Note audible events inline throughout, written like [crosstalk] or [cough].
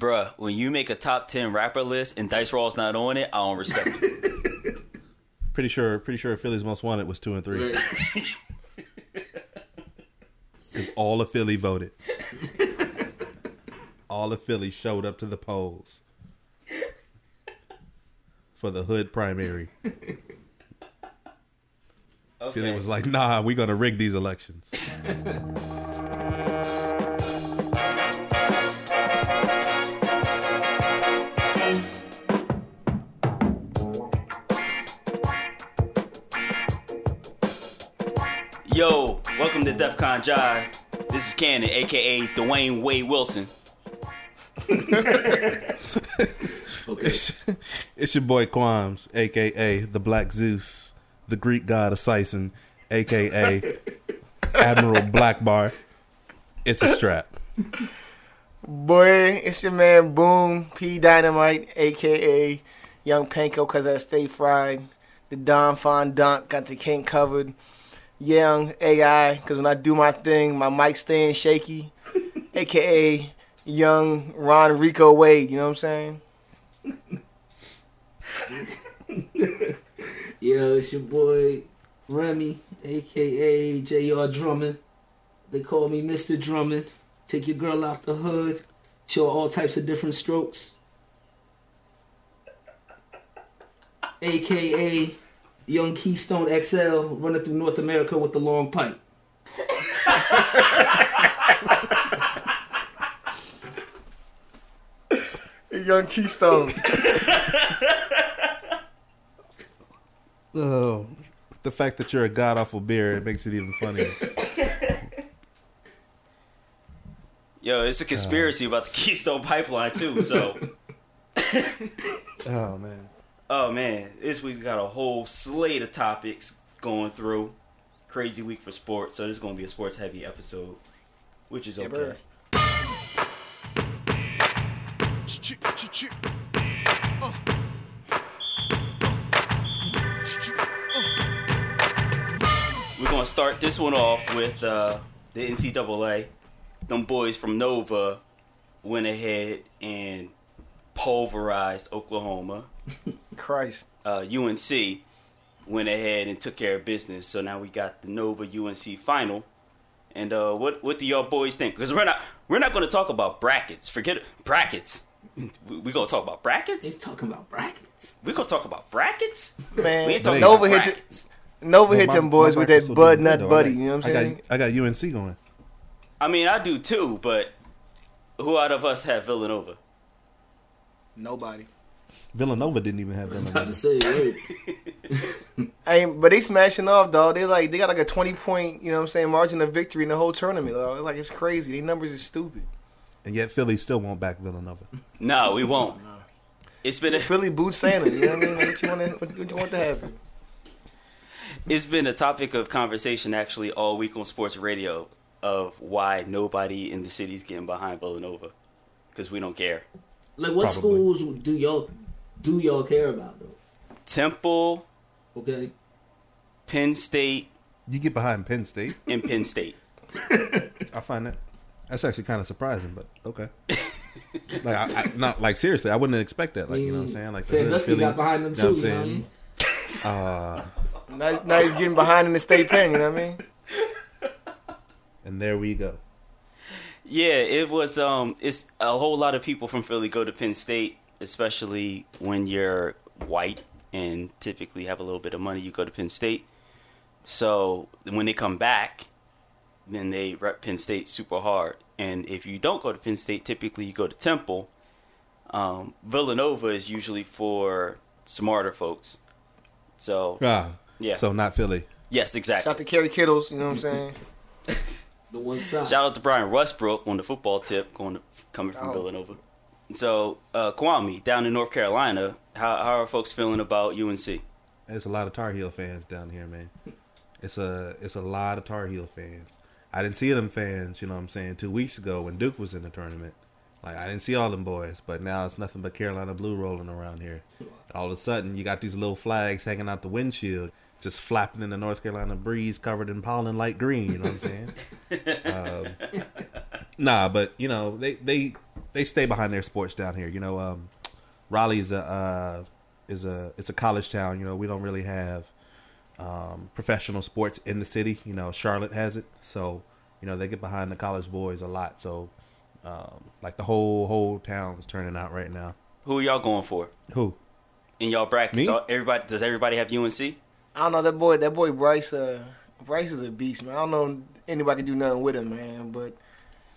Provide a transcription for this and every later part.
Bruh, when you make a top ten rapper list and Dice Raw's not on it, I don't respect it. [laughs] Pretty sure, pretty sure Philly's most wanted was two and three. Because [laughs] all of Philly voted. [laughs] all of Philly showed up to the polls for the hood primary. Okay. Philly was like, "Nah, we're gonna rig these elections." DefCon Jive. This is Cannon, aka Dwayne Wade Wilson. [laughs] It's, it's your boy Quams, aka the Black Zeus, the Greek god of Sison, aka [laughs] Admiral Blackbar. It's a strap. Boy, it's your man Boom P Dynamite, aka Young Panko, cause I stay fried. The Don Fondant got the king covered. Young AI, cause when I do my thing, my mic staying shaky. [laughs] aka Young Ron Rico Wade. You know what I'm saying? [laughs] Yo, it's your boy Remy, aka J.R. Drummond. They call me Mr. Drummond. Take your girl out the hood. Show all types of different strokes. AKA Young Keystone XL running through North America with the long pipe. [laughs] Young Keystone. Oh, the fact that you're a god awful beer it makes it even funnier. Yo, it's a conspiracy about the Keystone Pipeline too. So, [laughs] Oh man. Oh man, this week we got a whole slate of topics going through. Crazy week for sports, so this is gonna be a sports heavy episode, which is okay. We're gonna start this one off with uh, the NCAA. Them boys from Nova went ahead and pulverized Oklahoma. Christ. uh, UNC went ahead and took care of business. So now we got the Nova UNC final. And uh, what what do y'all boys think? Because we're not we're not going to talk about brackets. Forget it. brackets. We, we gonna talk about They brackets. talking about brackets. We gonna talk about brackets. Man, We ain't talking Nova about hit brackets. Nova Well, hit my- them boys my with that Bud Nut though. Buddy. I got- You know what I'm I saying? got, I got UNC going. I mean, I do too. But who out of us have Villanova? Nobody. Villanova didn't even have About to say, wait. [laughs] Hey, but they smashing off, dog. They like they got like a twenty point, you know what I'm saying, margin of victory in the whole tournament, dog. It's like it's crazy. These numbers are stupid. And yet Philly still won't back Villanova. No, we won't. [laughs] It's been a, Philly [laughs] boot Santa, you know what I mean? Like, what you want to what, what you want to happen? it's been a topic of conversation actually all week on sports radio of why nobody in the city is getting behind Villanova because we don't care. Like, what Probably. schools do y'all do y'all care about though? Temple, Okay. Penn State, You get behind Penn State. and Penn State. [laughs] I find that that's actually kind of surprising, but okay. like, I, I, not like seriously, I wouldn't expect that. Like, you know what I'm saying? Like, the hood Sandusky Philly, got behind them you too. You know what I mean? saying? Uh, Now, now he's getting behind in the state pen, you know what I mean? [laughs] and there we go. Yeah, it was. Um, it's a whole lot of people from Philly go to Penn State, especially when you're white and typically have a little bit of money. You go to Penn State. So when they come back, then they rep Penn State super hard. And if you don't go to Penn State, typically you go to Temple. Um, Villanova is usually for smarter folks. So Ah, Yeah. So not Philly. yes, exactly. Shout out to Kerry Kittles, you know what I'm saying? [laughs] The one side. Shout out to Brian Westbrook on the football tip, going to, coming from Oh. Villanova. So, uh, Kwame, down in North Carolina, how, how are folks feeling about UNC? There's a lot of Tar Heel fans down here, man. It's a it's a lot of Tar Heel fans. I didn't see them fans, you know what I'm saying, two weeks ago when Duke was in the tournament. Like I didn't see all them boys, but now it's nothing but Carolina blue rolling around here. All of a sudden, you got these little flags hanging out the windshield, just flapping in the North Carolina breeze, covered in pollen light green. You know what I'm saying? [laughs] um, nah, but you know they they they stay behind their sports down here. You know, um, Raleigh is a uh, is a it's a college town. You know, we don't really have um, professional sports in the city. You know, Charlotte has it, so you know they get behind the college boys a lot. So, um, like the whole whole town's turning out right now. Who are y'all going for Who? in y'all brackets? Me? All- Everybody does everybody have UNC? I don't know that boy. That boy Brice. Uh, Brice is a beast, man. I don't know anybody can do nothing with him, man. But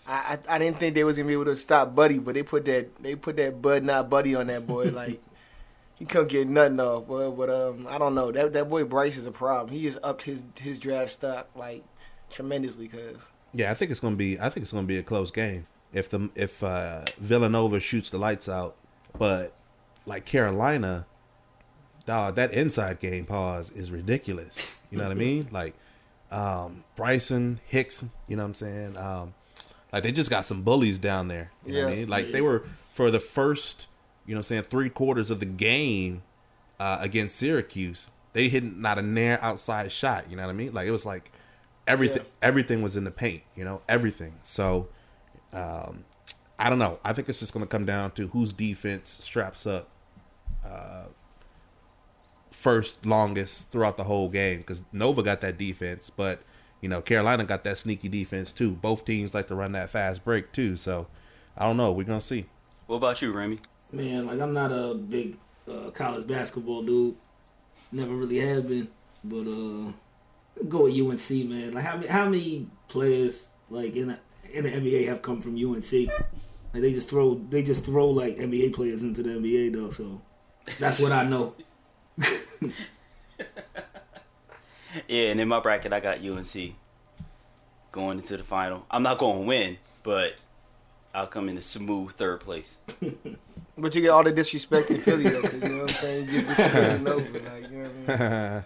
I, I, I didn't think they was gonna be able to stop Buddy, but they put that they put that Bud not Buddy on that boy. [laughs] like he couldn't get nothing off. But, but um, I don't know. That that boy Brice is a problem. He just upped his his draft stock like tremendously. Cause Yeah, I think it's gonna be. I think it's gonna be a close game if the if uh, Villanova shoots the lights out, but like Carolina, dog, that inside game pause is ridiculous. You know what I mean? [laughs] Like um, Bryson Hicks. You know what I'm saying? Um, like they just got some bullies down there. You know what I Yeah. mean? Like they were for the first, you know, I'm saying three quarters of the game uh, against Syracuse. They hit not a near outside shot. You know what I mean? Like it was like everything. Everything was in the paint. You know, everything. So um, I don't know. I think it's just going to come down to whose defense straps up uh, first, longest throughout the whole game. Because Nova got that defense, but you know Carolina got that sneaky defense too. Both teams like to run that fast break too. So I don't know. We're gonna see. What about you, Remy? Man, like I'm not a big uh, college basketball dude. Never really have been, but uh, go with UNC, man. Like how many how many players like in the, in the NBA have come from UNC? Like they just throw they just throw like NBA players into the NBA though. So that's what I know. [laughs] Yeah, and in my bracket, I got UNC going into the final. I'm not going to win, but I'll come in a smooth third place. [laughs] but you get all the disrespect in Philly though, cause you know what I'm saying. You just disrespecting Nova, like you know what I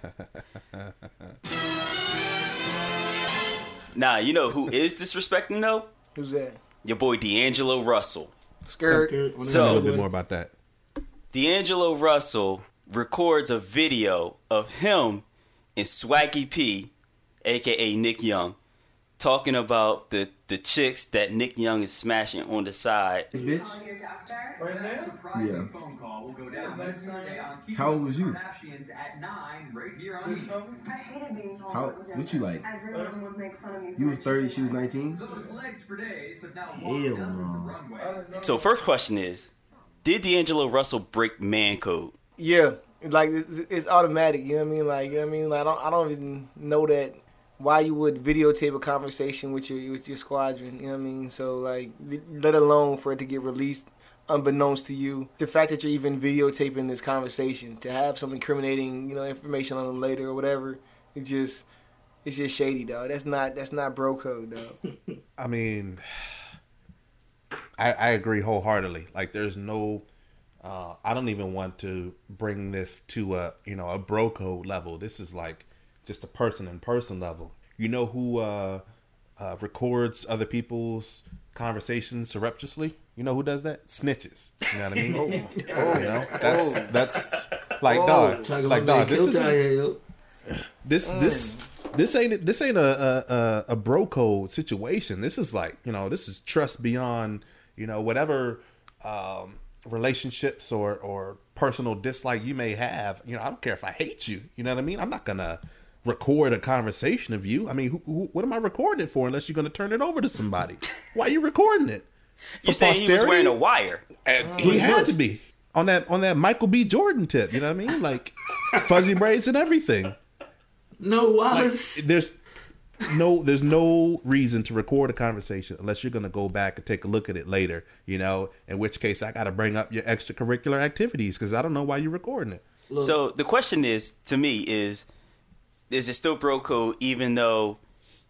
mean. [laughs] Nah, you know who is disrespecting though? Who's that? Your boy D'Angelo Russell. Skirt. Skirt So- a little bit more about that. D'Angelo Russell records a video of him and Swaggy P, aka Nick Young, talking about the, the chicks that Nick Young is smashing on the side. bitch. Call your doctor. Right now? Yeah. phone call will go down this Sunday on Keeping How old Up was with you? the Kardashians at 9 right here on! I hated being told How- what was you like? Everyone would make fun of me. You was 30, she was 19? Those legs for days have now Hell walked no. So first question is, did D'Angelo Russell break man code? Yeah, like it's, it's automatic. You know what I mean? Like you know what I mean? Like I don't I don't even know that why you would videotape a conversation with your with your squadron. You know what I mean? So like, let alone for it to get released unbeknownst to you. The fact that you're even videotaping this conversation to have some incriminating you know information on them later or whatever, it just it's just shady, dog. That's not that's not bro code, dog. [laughs] I mean, I, I agree wholeheartedly. Like, there's no, uh, I don't even want to bring this to a, you know, a bro code level. This is like just a person in person level. You know who uh, uh, records other people's conversations surreptitiously? You know who does that? Snitches. You know what I mean? [laughs] Oh, You know, that's that's like Oh. dog, like about dog. This is here, yo. this this this ain't this ain't a a, a a bro code situation. This is like you know this is trust beyond you know whatever um, relationships or or personal dislike you may have. You know I don't care if I hate you. You know what I mean. I'm not gonna record a conversation of you. I mean, who, who, what am I recording it for? Unless you're gonna turn it over to somebody. Why are you recording it? [laughs] You saying he was wearing a wire? And mm. he had to be on that on that Michael B. Jordan tip. You know what I mean? Like fuzzy braids and everything. No Like, there's no there's no reason to record a conversation unless you're gonna go back and take a look at it later. You know, in which case I got to bring up your extracurricular activities because I don't know why you're recording it. So the question is, to me, is is it still bro code even though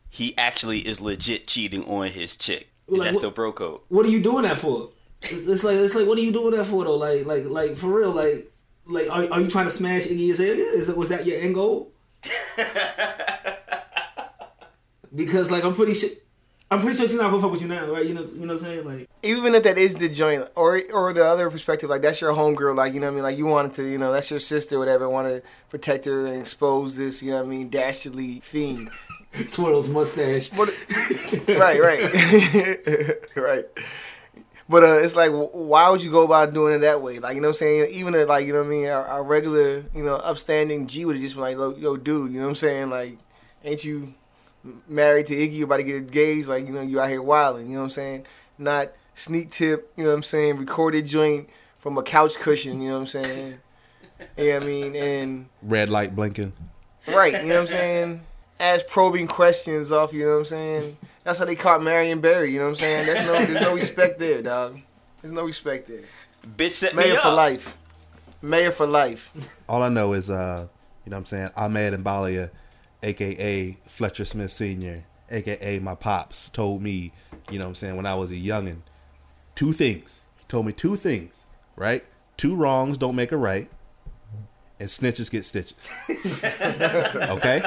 he actually is legit cheating on his chick? Is Like, that what- still bro code? what are you doing that for? It's, it's like it's like what are you doing that for though? Like like like for real? Like like are, are you trying to smash Iggy Azalea? Is it was that your end goal? [laughs] because like I'm pretty sure I'm pretty sure she's not gonna fuck with you now, right? You know you know what I'm saying? Like even if that is the joint, or or the other perspective, like that's your homegirl, like you know what I mean, like you wanted to, you know, that's your sister, whatever, want to protect her and expose this, you know what I mean, dastardly fiend. [laughs] twirls mustache. But, [laughs] right, right, [laughs] right. But uh, it's like, why would you go about doing it that way? Like, you know what I'm saying? Even a, like, you know what I mean? Our, a regular, you know, upstanding G would have just been like, "Yo, yo, dude, you know what I'm saying? Like, ain't you married to Iggy? You about to get engaged? Like, you know, you out here wilding. You know what I'm saying? Not sneak tip. You know what I'm saying? Recorded joint from a couch cushion. You know what I'm saying? you know what I mean? And Red light blinking. Right, you know what I'm saying? Ask probing questions off, you know what I'm saying? That's how they caught Marion Barry, you know what I'm saying? That's no there's no respect there, dog. There's no respect there. Bitch set me Mayor up. for life. Mayor for life. All I know is, uh, you know what I'm saying, Ahmed Mbalia, a.k.a. Fletcher Smith Sr., a.k.a. my pops, told me, you know what I'm saying, when I was a youngin', two things. He told me two things, right? Two wrongs don't make a right, and snitches get stitches. [laughs] okay?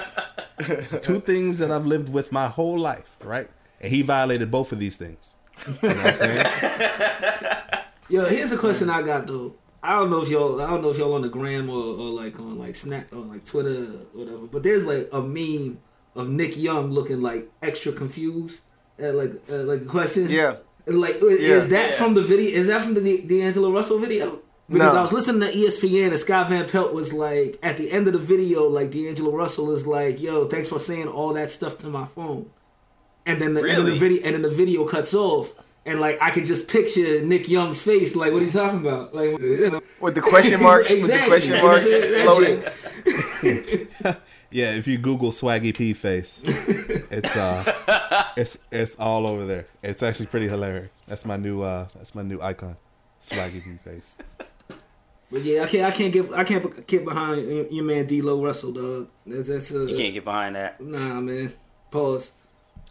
So two things that I've lived with my whole life, right? And he violated both of these things. You know what I'm saying? [laughs] Yo, here's a question I got though. I don't know if y'all, I don't know if y'all on the gram or, or like on like Snap on like Twitter or whatever. But there's like a meme of Nick Young looking like extra confused at like uh, like questions. Yeah. And, Like is Yeah. that from the video? Is that from the D- D'Angelo Russell video? Because No. I was listening to ESPN and Scott Van Pelt was like at the end of the video, like D'Angelo Russell is like, "Yo, thanks for saying all that stuff to my phone." And then the, and then Really? the video and then the video cuts off. And like I could just picture Nick Young's face, like what are you talking about? Like you know. With the question marks, with the [laughs] Exactly. question You know what marks I'm saying? That floating. [laughs] Yeah, if you Google Swaggy P face, it's uh, it's it's all over there. It's actually pretty hilarious. That's my new uh, that's my new icon, Swaggy P face. But yeah, I can't I can't get I can't get behind your your man D'Lo Russell, dog. That's that's uh, You can't get behind that. nah, man. Pause.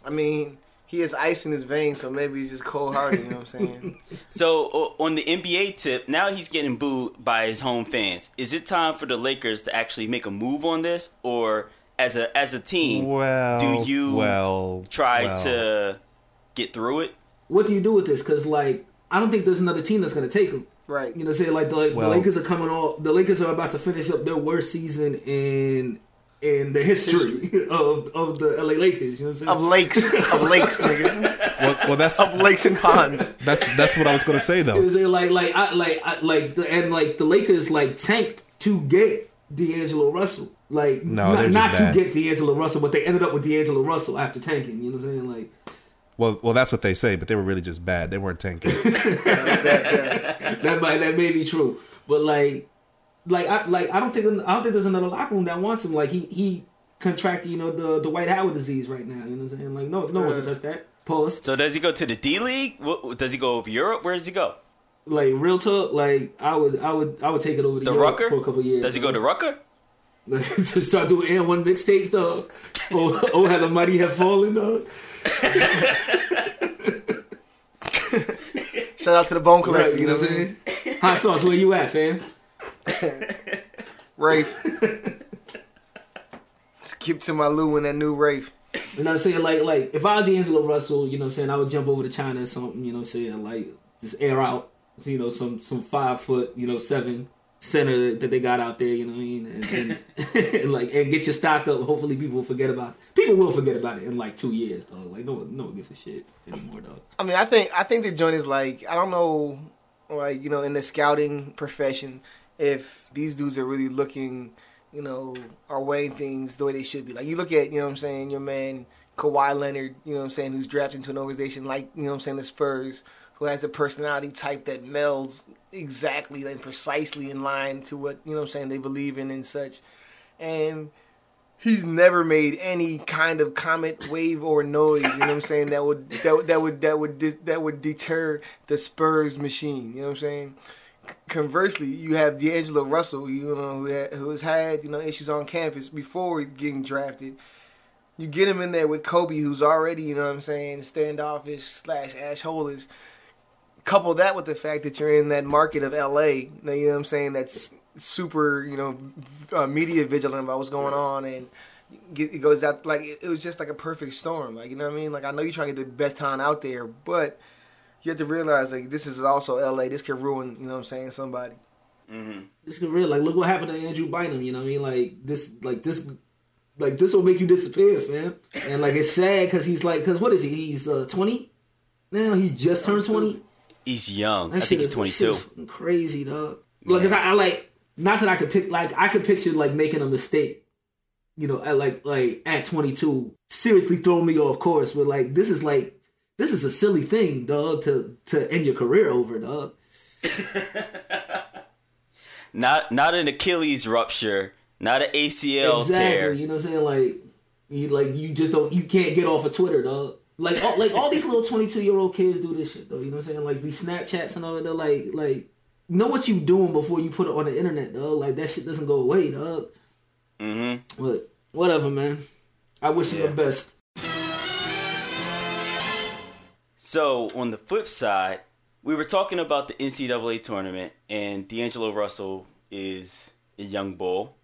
I mean, he has ice in his veins, so maybe he's just cold hearted, you know what I'm saying? [laughs] So on the NBA tip, now he's getting booed by his home fans. Is it time for the Lakers to actually make a move on this, or as a as a team, Well, do you well try well. to get through it? What do you do with this? Because like I don't think there's another team that's gonna take him. Right. You know, say like the, like, Well- the Lakers are coming off. The Lakers are about to finish up their worst season in in the history [laughs] of of the LA Lakers. You know what I'm saying? Of lakes. Of lakes, nigga. Well, well, that's Of lakes and ponds. that's that's what I was gonna say though. Is it like like I like I, like the and like the Lakers like tanked to get D'Angelo Russell. Like No, not, not to get D'Angelo Russell, but they ended up with D'Angelo Russell after tanking. You know what I'm saying? Like Well, well, that's what they say, but they were really just bad. They weren't tanking. [laughs] that might that may be true, but like like I like I don't think I don't think there's another locker room that wants him. Like he he contracted you know the the Dwight Howard disease right now. You know what I'm saying? Like no no one's to touch that. Pause. So does he go to the D League? Does he go over Europe? Where does he go? Like real talk. Like I would I would I would take it over to The Europe Rucker? for a couple years. Does he go to Rucker? [laughs] to start doing and one mixtapes though. Oh, oh, how the mighty have fallen though. Shout out to the Bone Collector, Right, you know what I'm saying? saying? Hot sauce, where you at, fam? [laughs] Rafe. Skip to my Lou in that new Rafe. You know what I'm saying? Like, like if I was D'Angelo Russell, you know what I'm saying, I would jump over to China or something, you know what I'm saying? Like, just air out, you know, some some five foot, you know, seven center that they got out there, you know what I mean? And, and, [laughs] and like, and get your stock up. Hopefully people will forget about it. People will forget about it in like two years, though. Like, no one, no one gives a shit anymore, though. I mean, I think I think the joint is like I don't know, like you know, in the scouting profession, if these dudes are really looking, you know, are weighing things the way they should be. Like you look at, you know, what I'm saying your man Kawhi Leonard, you know, what I'm saying who's drafted into an organization like you know, what I'm saying the Spurs, who has a personality type that melds exactly and precisely in line to what you know, what I'm saying they believe in and such, and he's never made any kind of comment, wave, or noise. You know what I'm saying? That would that that would that would that would deter the Spurs machine. You know what I'm saying? Conversely, you have D'Angelo Russell, you know, who, ha- who has had you know issues on campus before getting drafted. You get him in there with Kobe, who's already you know what I'm saying standoffish slash assholeish. Couple that with the fact that you're in that market of LA, you know what I'm saying? That's super, you know, uh, media vigilant about what's going on, and get, it goes out like it was just like a perfect storm. Like you know what I mean? Like I know you're trying to get the best talent out there, but you have to realize like this is also LA. This could ruin, you know what I'm saying, somebody. This is real. Like, look what happened to Andrew Bynum. You know what I mean? Like this, like this, like this will make you disappear, fam. And like it's sad because he's like, because what is he? He's uh, twenty now. He just turned twenty. He's young. That I shit think he's is- that 22. shit is fucking crazy, dog. Like, 'cause I, I like not that I could pick. Like, I could picture like making a mistake. You know, at like like at 22, seriously throwing me off course. But like, this is like this is a silly thing, dog. To to end your career over, dog. [laughs] Not not an Achilles rupture, not an ACL exactly. tear. You know what I'm saying? Like you like you just don't you can't get off of Twitter, dog. Like all, like all these little 22 year old kids do this shit though. You know what I'm saying? Like these Snapchats and all that. They're like like know what you doing before you put it on the internet, dog. Like that shit doesn't go away, dog. Mm-hmm. But whatever, man. I wish him Yeah. the best. So on the flip side, we were talking about the NCAA tournament, and D'Angelo Russell is a young bull,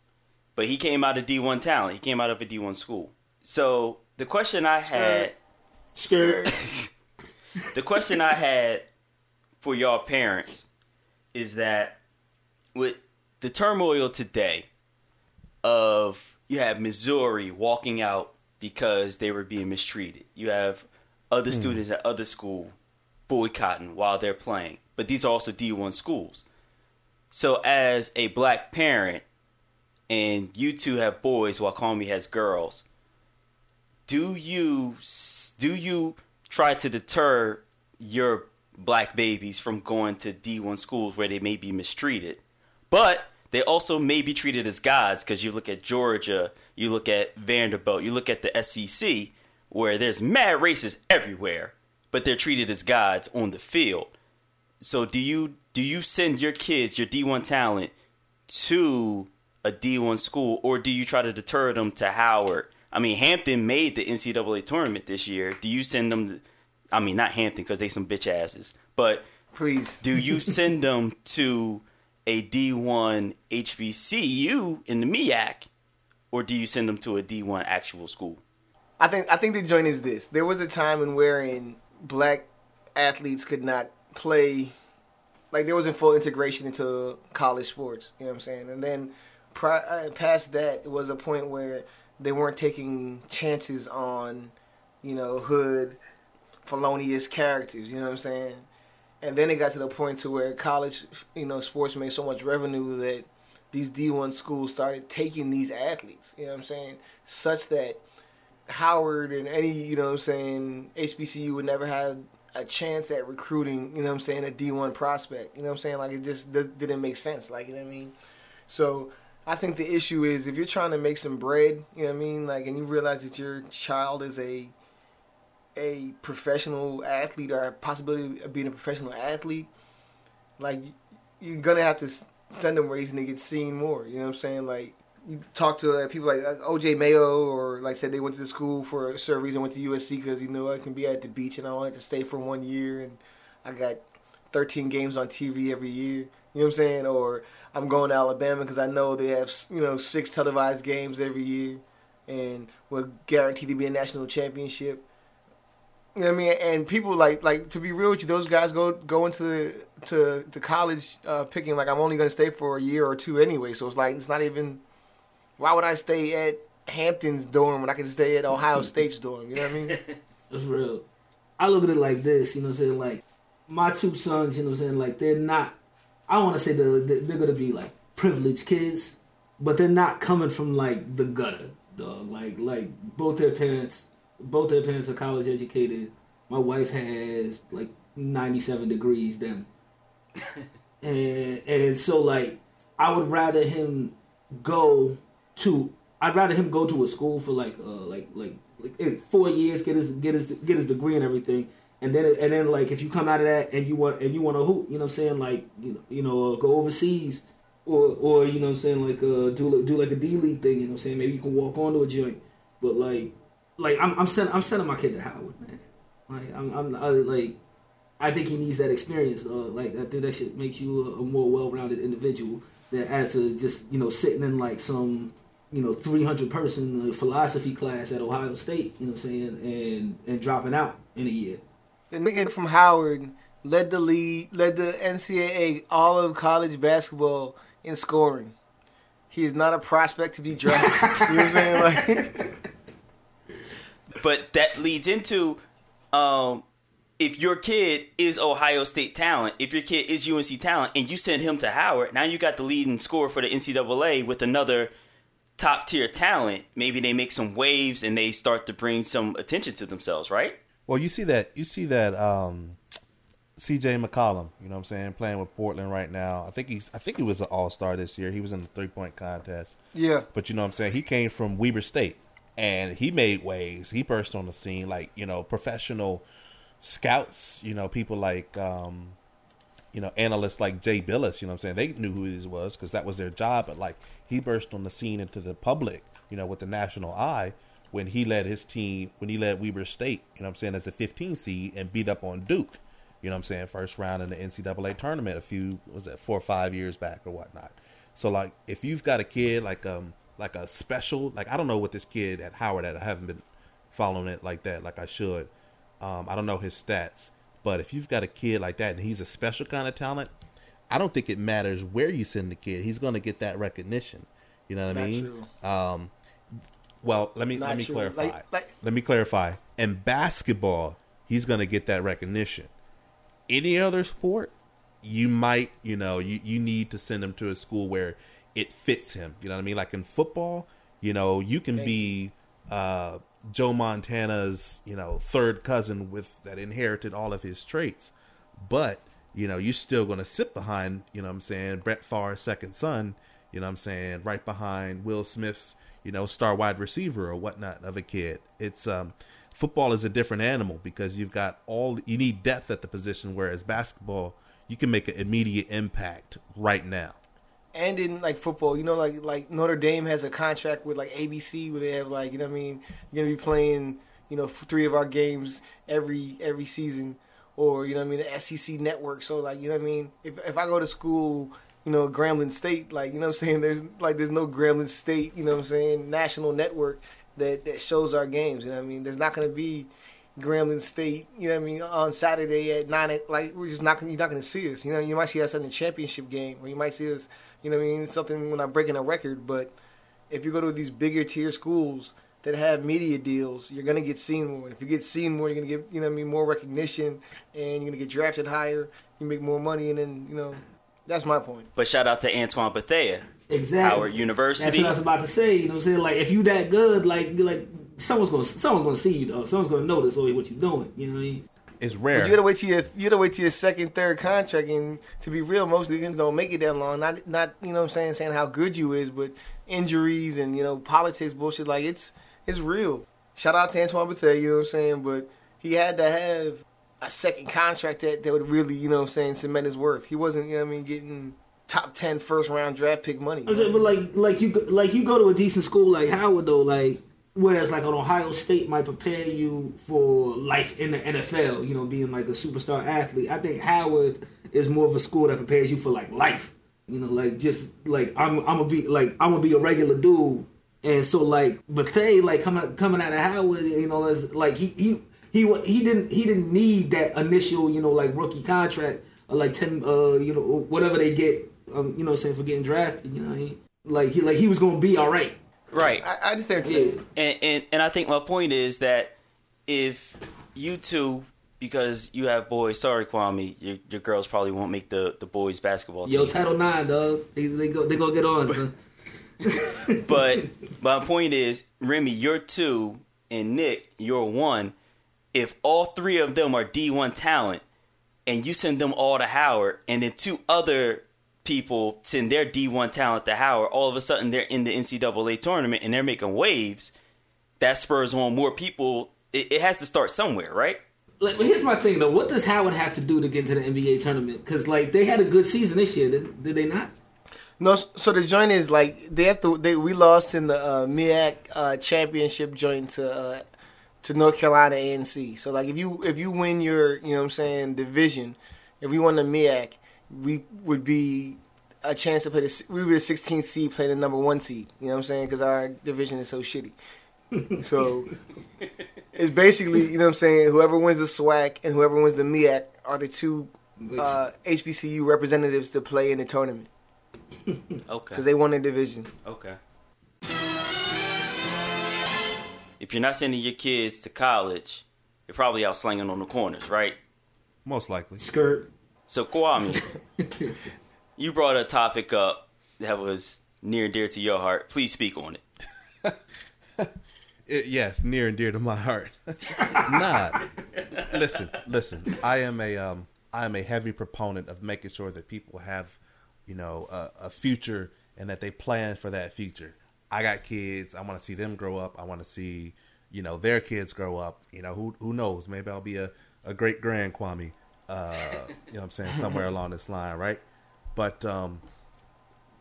but he came out of D1 talent. He came out of a D1 school. So the question I had, Scared. [laughs] the question I had for y'all parents is that with the turmoil today of you have Missouri walking out because they were being mistreated. You have other hmm. students at other school boycotting while they're playing. But these are also D1 schools. So as a black parent and you two have boys while Kwame has girls, do you do you try to deter your black babies from going to D1 schools where they may be mistreated? But they also may be treated as gods because you look at Georgia, you look at Vanderbilt, you look at the SEC, where there's mad races everywhere, but they're treated as gods on the field. So do you do you send your kids, your D1 talent, to a D1 school, or do you try to deter them to Howard? I mean, Hampton made the NCAA tournament this year. Do you send them? To, I mean, not Hampton because they some bitch asses, but Please. do you [laughs] send them to a D1 HBCU in the MEAC, or do you send them to a D1 actual school? I think I think the joint is this. There was a time in wherein black athletes could not play like there wasn't full integration into college sports, you know what I'm saying? And then pri- uh, past that it was a point where they weren't taking chances on, you know, hood felonious characters, you know what I'm saying? And then it got to the point to where college, you know, sports made so much revenue that these D1 schools started taking these athletes, you know what I'm saying? Such that Howard and any, you know what I'm saying, HBCU would never have a chance at recruiting, you know what I'm saying, a D1 prospect. You know what I'm saying? Like it just didn't make sense. Like, you know what I mean? So I think the issue is if you're trying to make some bread, you know what I mean, like, and you realize that your child is a a professional athlete or a possibility of being a professional athlete, like you're gonna have to send them where he's gonna get seen more. You know what I'm saying? Like you talk to uh, people like uh, OJ Mayo or like said they went to the school for a certain reason, went to USC because you know I can be at the beach and I wanted to stay for one year and I got 13 games on TV every year. You know what I'm saying? Or I'm going to Alabama because I know they have you know six televised games every year and we're guaranteed to be a national championship. You know what I mean? And people like like to be real with you, those guys go go into the to to college uh, picking like I'm only gonna stay for a year or two anyway. So it's like it's not even. Why would I stay at Hampton's dorm when I could stay at Ohio State's dorm? You know what I mean? [laughs] That's real. I look at it like this, you know what I'm saying? Like, my two sons, you know what I'm saying? Like, they're not, I want to say they're, they're going to be like privileged kids, but they're not coming from like the gutter, dog. Like, like both their parents, both their parents are college educated. My wife has like 97 degrees, them. [laughs] and, and so, like, I would rather him go to I'd rather him go to a school for like uh like like like in four years get his get his get his degree and everything. And then and then like if you come out of that and you want and you want to hoop you know what I'm saying? Like you know you know uh, go overseas or or you know what I'm saying? Like uh do do like a D league thing you know what I'm saying? Maybe you can walk onto a joint. But like like I'm I'm sending I'm sending my kid to Howard man. Like I'm I'm I, like I think he needs that experience. Uh, like I think that should makes you a, a more well-rounded individual than as a just you know sitting in like some you know 300 person uh, philosophy class at Ohio State. You know what I'm saying and and dropping out in a year. The nigga from Howard led the lead, led the NCAA all of college basketball in scoring. He is not a prospect to be drafted. [laughs] you know what I'm saying? Like, [laughs] But that leads into um, if your kid is Ohio State talent, if your kid is UNC talent, and you send him to Howard, now you got the leading scorer for the NCAA with another top tier talent. Maybe they make some waves and they start to bring some attention to themselves, right? Well, you see that you see that um, C.J. McCollum. You know what I'm saying? Playing with Portland right now. I think he's I think he was an All Star this year. He was in the three point contest. Yeah. But you know what I'm saying? He came from Weber State and he made waves. He burst on the scene like, you know, professional scouts, you know, people like um you know, analysts like Jay Bilas, you know what I'm saying? They knew who he was because that was their job, but like he burst on the scene into the public, you know, with the national eye when he led his team, when he led Weber State, you know I'm saying, as a 15 seed and beat up on Duke, you know I'm saying, first round in the NCAA tournament a few, was that four or five years back or whatnot. So like if you've got a kid like um like a special like I don't know what this kid at Howard at I haven't been following it like that like I should. Um, I don't know his stats, but if you've got a kid like that and he's a special kind of talent, I don't think it matters where you send the kid. He's going to get that recognition. You know what I mean? true. Um, well, let me Not let me true. clarify. Like- like- let me clarify. In basketball, he's going to get that recognition. Any other sport, you might, you know, you, you need to send him to a school where it fits him. You know what I mean? Like in football, you know, you can be uh, Joe Montana's, you know, third cousin with that inherited all of his traits, but you know, you're still going to sit behind, you know what I'm saying, Brett Favre's second son, you know what I'm saying, right behind Will Smith's, you know, star wide receiver or whatnot of a kid. It's um football is a different animal because you've got all you need depth at the position whereas basketball you can make an immediate impact right now. and in like football, you know, like like Notre Dame has a contract with like ABC where they have like you know what I mean you're gonna be playing you know three of our games every every season, or you know what I mean the SEC network. So like you know what I mean if if I go to school. You know, Grambling State, like you know what I'm [laughs] saying. There's like there's no Grambling State, you know what I'm saying, national network that that shows our games. You know what I mean. There's not gonna be Grambling State, you know what I mean, on Saturday at nine. At, like we're just not gonna, you're not gonna see us. You know, you might see us in the championship game, or you might see us, you know what I mean, something when I'm breaking a record. But if you go to these bigger tier schools that have media deals, you're gonna get seen more. If you get seen more, you're gonna get, you know what I mean, more recognition, and you're gonna get drafted higher. You make more money, and then you know, that's my point. But shout out to Antoine Bethea, Exactly. Howard University. That's what I was about to say. You know what I'm saying? Like if you that good, like you're like someone's gonna someone's gonna see you though. Someone's gonna notice oh, what you're doing. You know what I mean? It's But rare. you gotta wait till your you gotta wait till your second, third contract, and to be real, most Lions don't make it that long. Not not you know what I'm saying saying how good you is, but injuries and you know politics bullshit like it's it's real. Shout out to Antoine Bethea, you know what I'm saying, but he had to have a second contract that, that would really you know what I'm saying cement his worth. He wasn't you know what I mean getting top 10 first round draft pick money. But like like you like you go to a decent school like Howard though, like whereas like an Ohio State might prepare you for life in the NFL, you know, being like a superstar athlete. I think Howard is more of a school that prepares you for like life. You know, like just like I'm I'm gonna be like I'm gonna be a regular dude. And so like Bethea like coming coming out of Howard, you know, is like he he he he didn't he didn't need that initial, you know, like rookie contract or like ten uh you know whatever they get um you know what I'm saying for getting drafted, you know what I mean? Like he like he was gonna be all right. right. I, I understand what Yeah. and, and and I think my point is that if you two, because you have boys, sorry Kwame, your, your girls probably won't make the the boys basketball team. Yo, Title Nine, dog. They, they go they gonna get on, son. [laughs] but my point is, Remy, you're two, and Nick, you're one. If all three of them are D1 talent, and you send them all to Howard, and then two other people send their D1 talent to Howard, all of a sudden they're in the NCAA tournament and they're making waves. That spurs on more people. It, it has to start somewhere, right? Like, here's my thing though. What does Howard have to do to get into the NBA tournament? Because like they had a good season this year, did, did they not? No, so the joint is like they have to. They we lost in the uh, MEAC uh, championship joint to uh, to North Carolina A&T. So like if you if you win your you know what I'm saying division, if we won the MEAC, we would be a chance to play the we would be the 16th seed playing the number one seed. You know what I'm saying? Because our division is so shitty. [laughs] so it's basically you know what I'm saying. Whoever wins the SWAC and whoever wins the MEAC are the two uh, HBCU representatives to play in the tournament [laughs] Okay. because they won the division. Okay. If you're not sending your kids to college, you're probably out slanging on the corners, right? Most likely. Skirt. So Kwame, [laughs] you brought a topic up that was near and dear to your heart. Please speak on it. [laughs] It, yes, near and dear to my heart. nah, listen, listen. I am a um, I am a heavy proponent of making sure that people have, you know, a, a future and that they plan for that future. I got kids. I want to see them grow up. I want to see, you know, their kids grow up. You know, who who knows? Maybe I'll be a, a great grand Kwame. Uh, you know, what I'm saying [laughs] somewhere along this line, right? But um,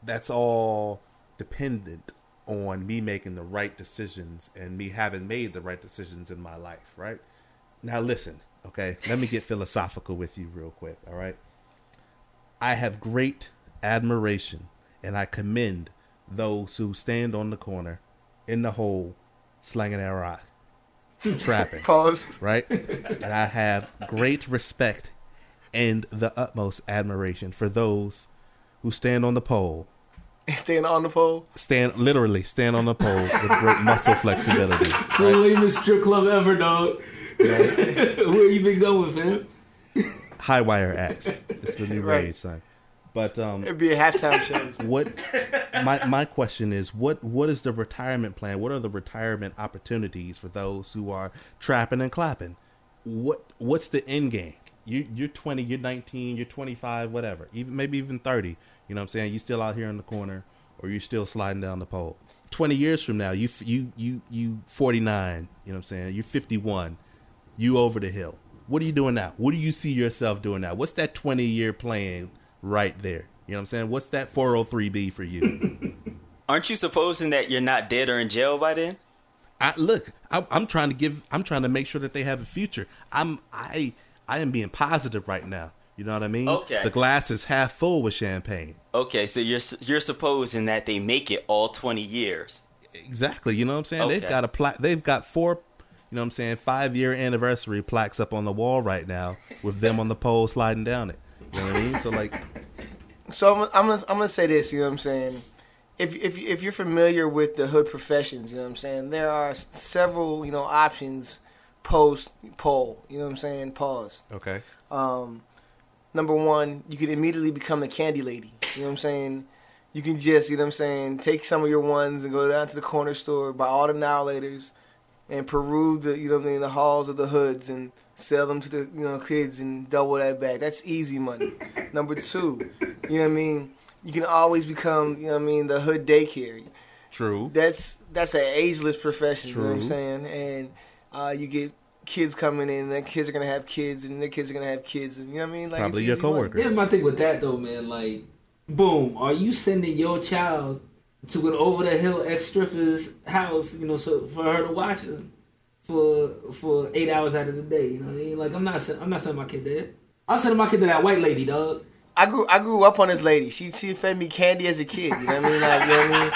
that's all dependent on me making the right decisions and me having made the right decisions in my life, right? Now listen, okay? Let me get [laughs] philosophical with you real quick, all right? I have great admiration and I commend those who stand on the corner in the hole slanging that [laughs] rock, trapping, Pause. right? And I have great respect and the utmost admiration for those who stand on the pole Staying on the pole. stand literally stand on the pole with great muscle flexibility. So lamest strip club ever, dog. [laughs] Where you been going, fam? High wire acts. It's the new Right. rage, son. But um, It'd be a halftime show. what my my question is what what is the retirement plan? What are the retirement opportunities for those who are trapping and clapping? What what's the end game? You you're 20, you're 19, you're 25, whatever. Even maybe even 30. You know what I'm saying? You still out here in the corner or you're still sliding down the pole. 20 years from now, you you you you 49, you know what I'm saying? You're 51. You over the hill. What are you doing now? What do you see yourself doing now? What's that 20 year plan right there? You know what I'm saying? What's that 403b for you? [laughs] Aren't you supposing that you're not dead or in jail by then? I look, I, I'm trying to give, I'm trying to make sure that they have a future. I'm, I, I am being positive right now. You know what I mean? Okay. The glass is half full with champagne. Okay, so you're you're supposing that they make it all 20 years. Exactly. You know what I'm saying? They've got a pla- They've got four. You know what I'm saying? Five year anniversary plaques up on the wall right now with them on the pole sliding down it. You know what I mean? So like, [laughs] So I'm, I'm gonna I'm gonna say this. You know what I'm saying? If if if you're familiar with the hood professions, you know what I'm saying. There are several you know options post pole. You know what I'm saying? Pause. okay, Um, number one, you can immediately become the candy lady. You know what I'm saying? You can just, you know what I'm saying, take some of your ones and go down to the corner store, buy all the now laters, and peruse the, you know what I mean, the halls of the hoods and sell them to the, you know, kids and double that back. That's easy money. [laughs] number two, you know what I mean? You can always become, you know what I mean, the hood daycare. true. That's that's an ageless profession. You know what I'm saying? And uh, you get kids coming in, and their kids are gonna have kids, and their kids are gonna have kids, and you know what I mean? Like Probably it's your easy money. coworkers. Here's my thing with that though, man. Like, boom, are you sending your child to an over the hill ex stripper's house, you know, so for her to watch him for for eight hours out of the day? You know what I mean? Like, I'm not sen- I'm not sending my kid there. I'm sending my kid to that white lady, dog. I grew I grew up on this lady. She she fed me candy as a kid. You know what I mean? Like you know what I mean?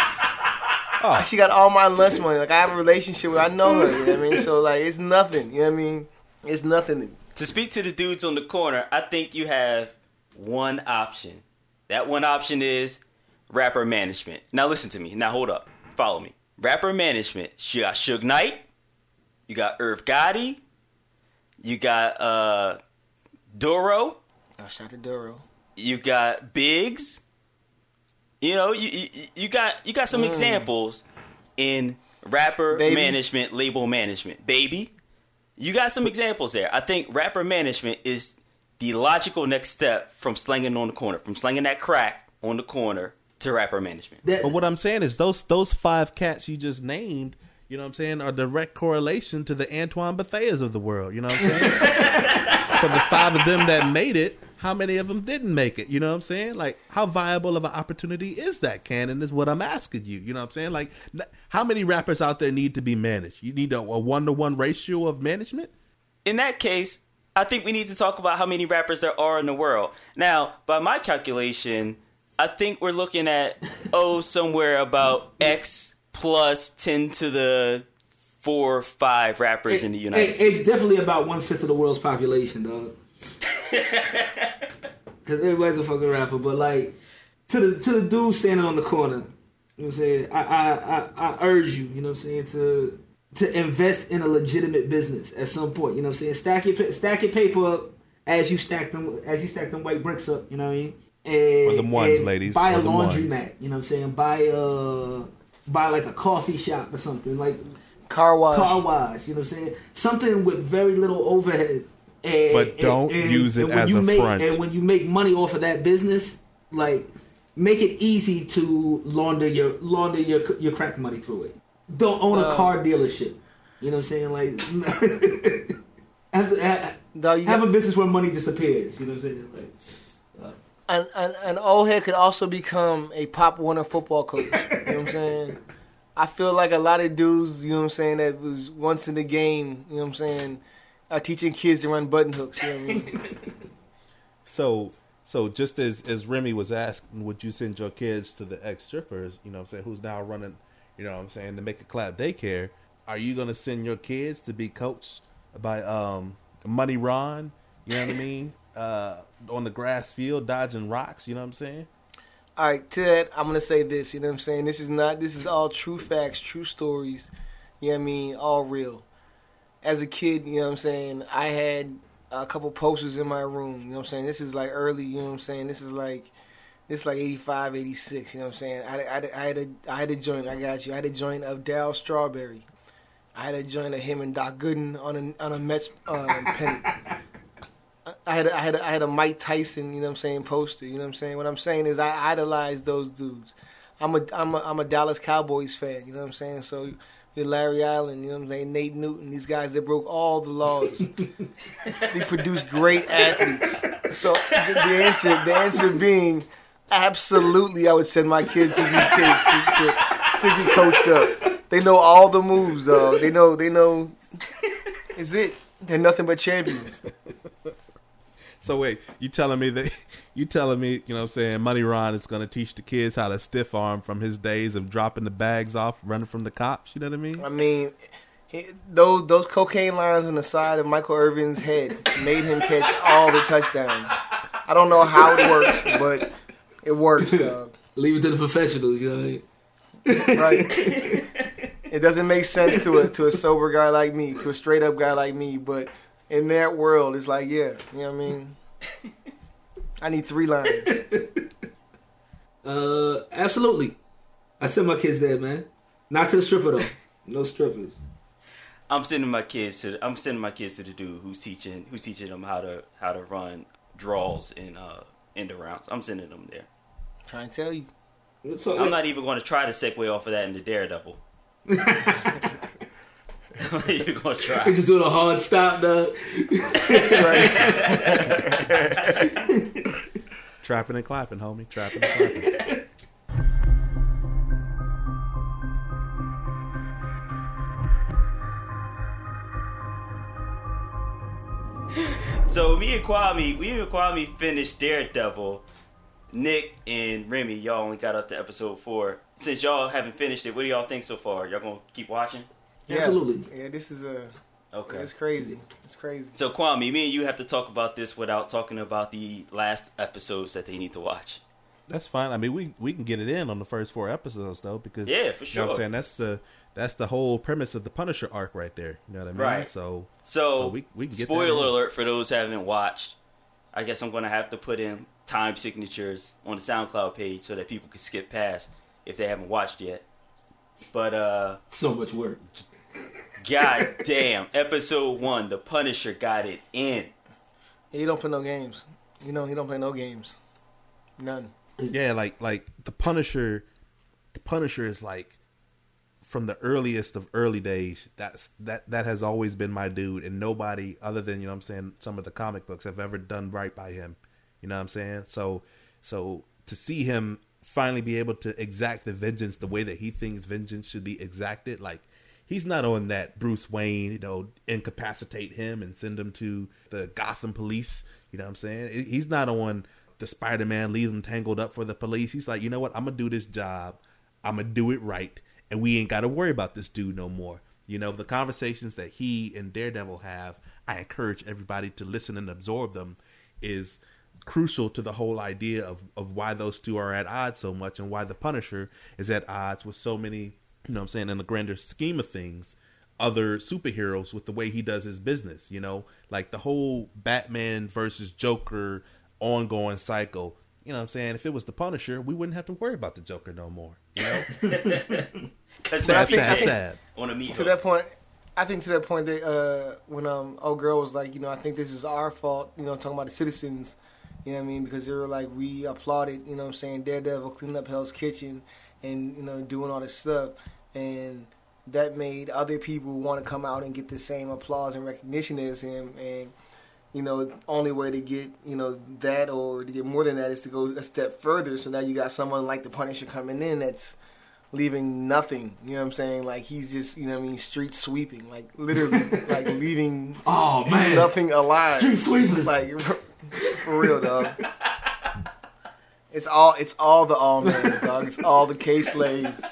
Oh. She got all my lunch money. Like I have a relationship with. I know her. You know what I mean? So like it's nothing. You know what I mean? It's nothing. To speak to the dudes on the corner, I think you have one option. That one option is rapper management. Now listen to me. Now hold up. Follow me. Rapper management. You got Suge Knight. You got Irv Gotti. You got uh Doro. Oh, shout to Duro. You got Biggs. You know, you you, you got you got some examples in rapper Baby. management, label management. Baby. You got some examples there. I think rapper management is the logical next step from slanging on the corner, from slanging that crack on the corner to rapper management. That, But what I'm saying is those those five cats you just named, you know what I'm saying, are direct correlation to the Antoine Betheas of the world. You know what I'm saying? [laughs] From the five of them that made it, how many of them didn't make it? You know what I'm saying? Like, how viable of an opportunity is that, Cannon? Is what I'm asking you. You know what I'm saying? Like, how many rappers out there need to be managed? You need a one to one ratio of management. in that case, I think we need to talk about how many rappers there are in the world. Now, by my calculation, I think we're looking at oh somewhere about X plus ten to the four or five rappers in the United it- States. it's definitely about one fifth of the world's population, dog. [laughs] Cause everybody's a fucking rapper, but like to the to the dude standing on the corner, you know what I'm saying? I I, I, I urge you, you know what I'm saying, to to invest in a legitimate business at some point. You know what I'm saying? Stack your pa- stack your paper up as you stack them as you stack them white bricks up. You know what I mean? And, Or them ones, and ladies, Buy a or them ones. laundromat. You know what I'm saying? Buy a buy like a coffee shop or something like Car wash. car wash. You know what I'm saying? Something with very little overhead. And, But don't use it when as you a make, front. And when you make money off of that business, like make it easy to launder your launder your your crack money through it. Don't own a Uh, car dealership. You know what I'm saying? Like have, have, Dog, have got- a business where money disappears. You know what I'm saying? Like an, an, an old head could also become a Pop Warner football coach. You know what I'm [laughs] saying? I feel like a lot of dudes, you know what I'm saying, that was once in the game, you know what I'm saying, are teaching kids to run button hooks. You know what I mean? [laughs] So so just as as Remy was asking, would you send your kids to the ex strippers? You know, what I'm saying who's now running, you know, what I'm saying to Make It Clap daycare. Are you gonna send your kids to be coached by um Money Ron? You know what I mean? [laughs] Uh, on the grass field, dodging rocks. You know what I'm saying? All right, that, I'm gonna say this. You know what I'm saying? This is not. This is all true facts, true stories. You know what I mean? All real. As a kid, you know what I'm saying. I had a couple posters in my room. You know what I'm saying? This is like early. You know what I'm saying? This is like, this is like 85, 86. You know what I'm saying? I, I, I had a, I had a joint. I got you. I had a joint of Darryl Strawberry. I had a joint of him and Doc Gooden on a on a Mets um, pennant. I had a, I had a, I had a Mike Tyson, you know what I'm saying, poster. You know what I'm saying. What I'm saying is I idolize those dudes. I'm a I'm a I'm a Dallas Cowboys fan. You know what I'm saying. So you're Larry Allen, you know what I'm saying, Nate Newton, these guys that broke all the laws. [laughs] they produce great athletes. So the, the answer the answer being absolutely, I would send my kids to these kids to, to, to get coached up. They know all the moves, though. They know they know. Is it? They're nothing but champions. So wait, you telling me that [laughs] you telling me, you know what I'm saying, Money Ron is gonna teach the kids how to stiff arm from his days of dropping the bags off, running from the cops, you know what I mean? I mean, he, those those cocaine lines on the side of Michael Irvin's head made him catch all the touchdowns. I don't know how it works, but it works, dog. leave it to the professionals. You know what I mean? Right? It doesn't make sense to a to a sober guy like me, to a straight up guy like me, but in that world, it's like, yeah, you know what I mean. [laughs] I need three lines. [laughs] Uh, absolutely. I send my kids there, man. Not to the stripper though. No strippers. I'm sending my kids to. The, I'm sending my kids to the dude who's teaching who's teaching them how to how to run draws and uh end rounds. I'm sending them there. I'm trying to tell you. So, I'm not even going to try to segue off of that into Daredevil. [laughs] I'm not even going to try. He's just doing a hard stop, dog. Right? [laughs] Trapping and clapping, homie. Trapping and clapping. So me and Kwame, we and Kwame finished Daredevil. Nick and Remy, y'all only got up to episode four. Since y'all haven't finished it, what do y'all think so far? Y'all gonna keep watching? Yeah. Absolutely. Yeah, this is a. Okay. It's crazy. It's crazy. So Kwame, me and you have to talk about this without talking about the last episodes that they need to watch. That's fine. I mean, we we can get it in on the first four episodes though, because Yeah, for You know what I'm saying that's the that's the whole premise of the Punisher arc right there. You know what I mean? Right. So So, So we- we can get that spoiler alert for those who haven't watched. I guess I'm gonna have to put in time signatures on the SoundCloud page so that people can skip past if they haven't watched yet. But uh So much work. God damn, episode one, the Punisher got it in. He don't play no games. You know, he don't play no games. None. yeah, like like the Punisher, the Punisher is like from the earliest of early days. That's that that has always been my dude, and nobody other than you know what I'm saying some of the comic books have ever done right by him. You know what I'm saying? So so to see him finally be able to exact the vengeance the way that he thinks vengeance should be exacted, like he's not on that Bruce Wayne, you know, incapacitate him and send him to the Gotham police. You know what I'm saying? He's not on the Spider Man leave him tangled up for the police. He's like, you know what? I'm gonna do this job. I'm gonna do it right, and we ain't got to worry about this dude no more. You know, the conversations that he and Daredevil have, I encourage everybody to listen and absorb them. Is crucial to the whole idea of, of why those two are at odds so much and why the Punisher is at odds with so many, you know what I'm saying, in the grander scheme of things, other superheroes with the way he does his business. You know, like the whole Batman versus Joker ongoing cycle. You know what I'm saying? If it was the Punisher, we wouldn't have to worry about the Joker no more. You know? [laughs] Sad, sad, sad. on a meat to that point, I think to that point that uh, when um old girl was like, you know, I think this is our fault, you know, talking about the citizens, you know what I mean? Because they were like, we applauded, you know what I'm saying, Daredevil cleaning up Hell's Kitchen and, you know, doing all this stuff. And that made other people want to come out and get the same applause and recognition as him. And, you know, only way to get, you know, that or to get more than that is to go a step further. So now you got someone like the Punisher coming in that's leaving nothing. You know what I'm saying? Like he's just, you know what I mean, street sweeping. Like literally [laughs] like leaving Oh man, nothing alive. street sweepers. Like [laughs] for real, dog. [laughs] It's all it's all the men, dog. It's all the K slaves.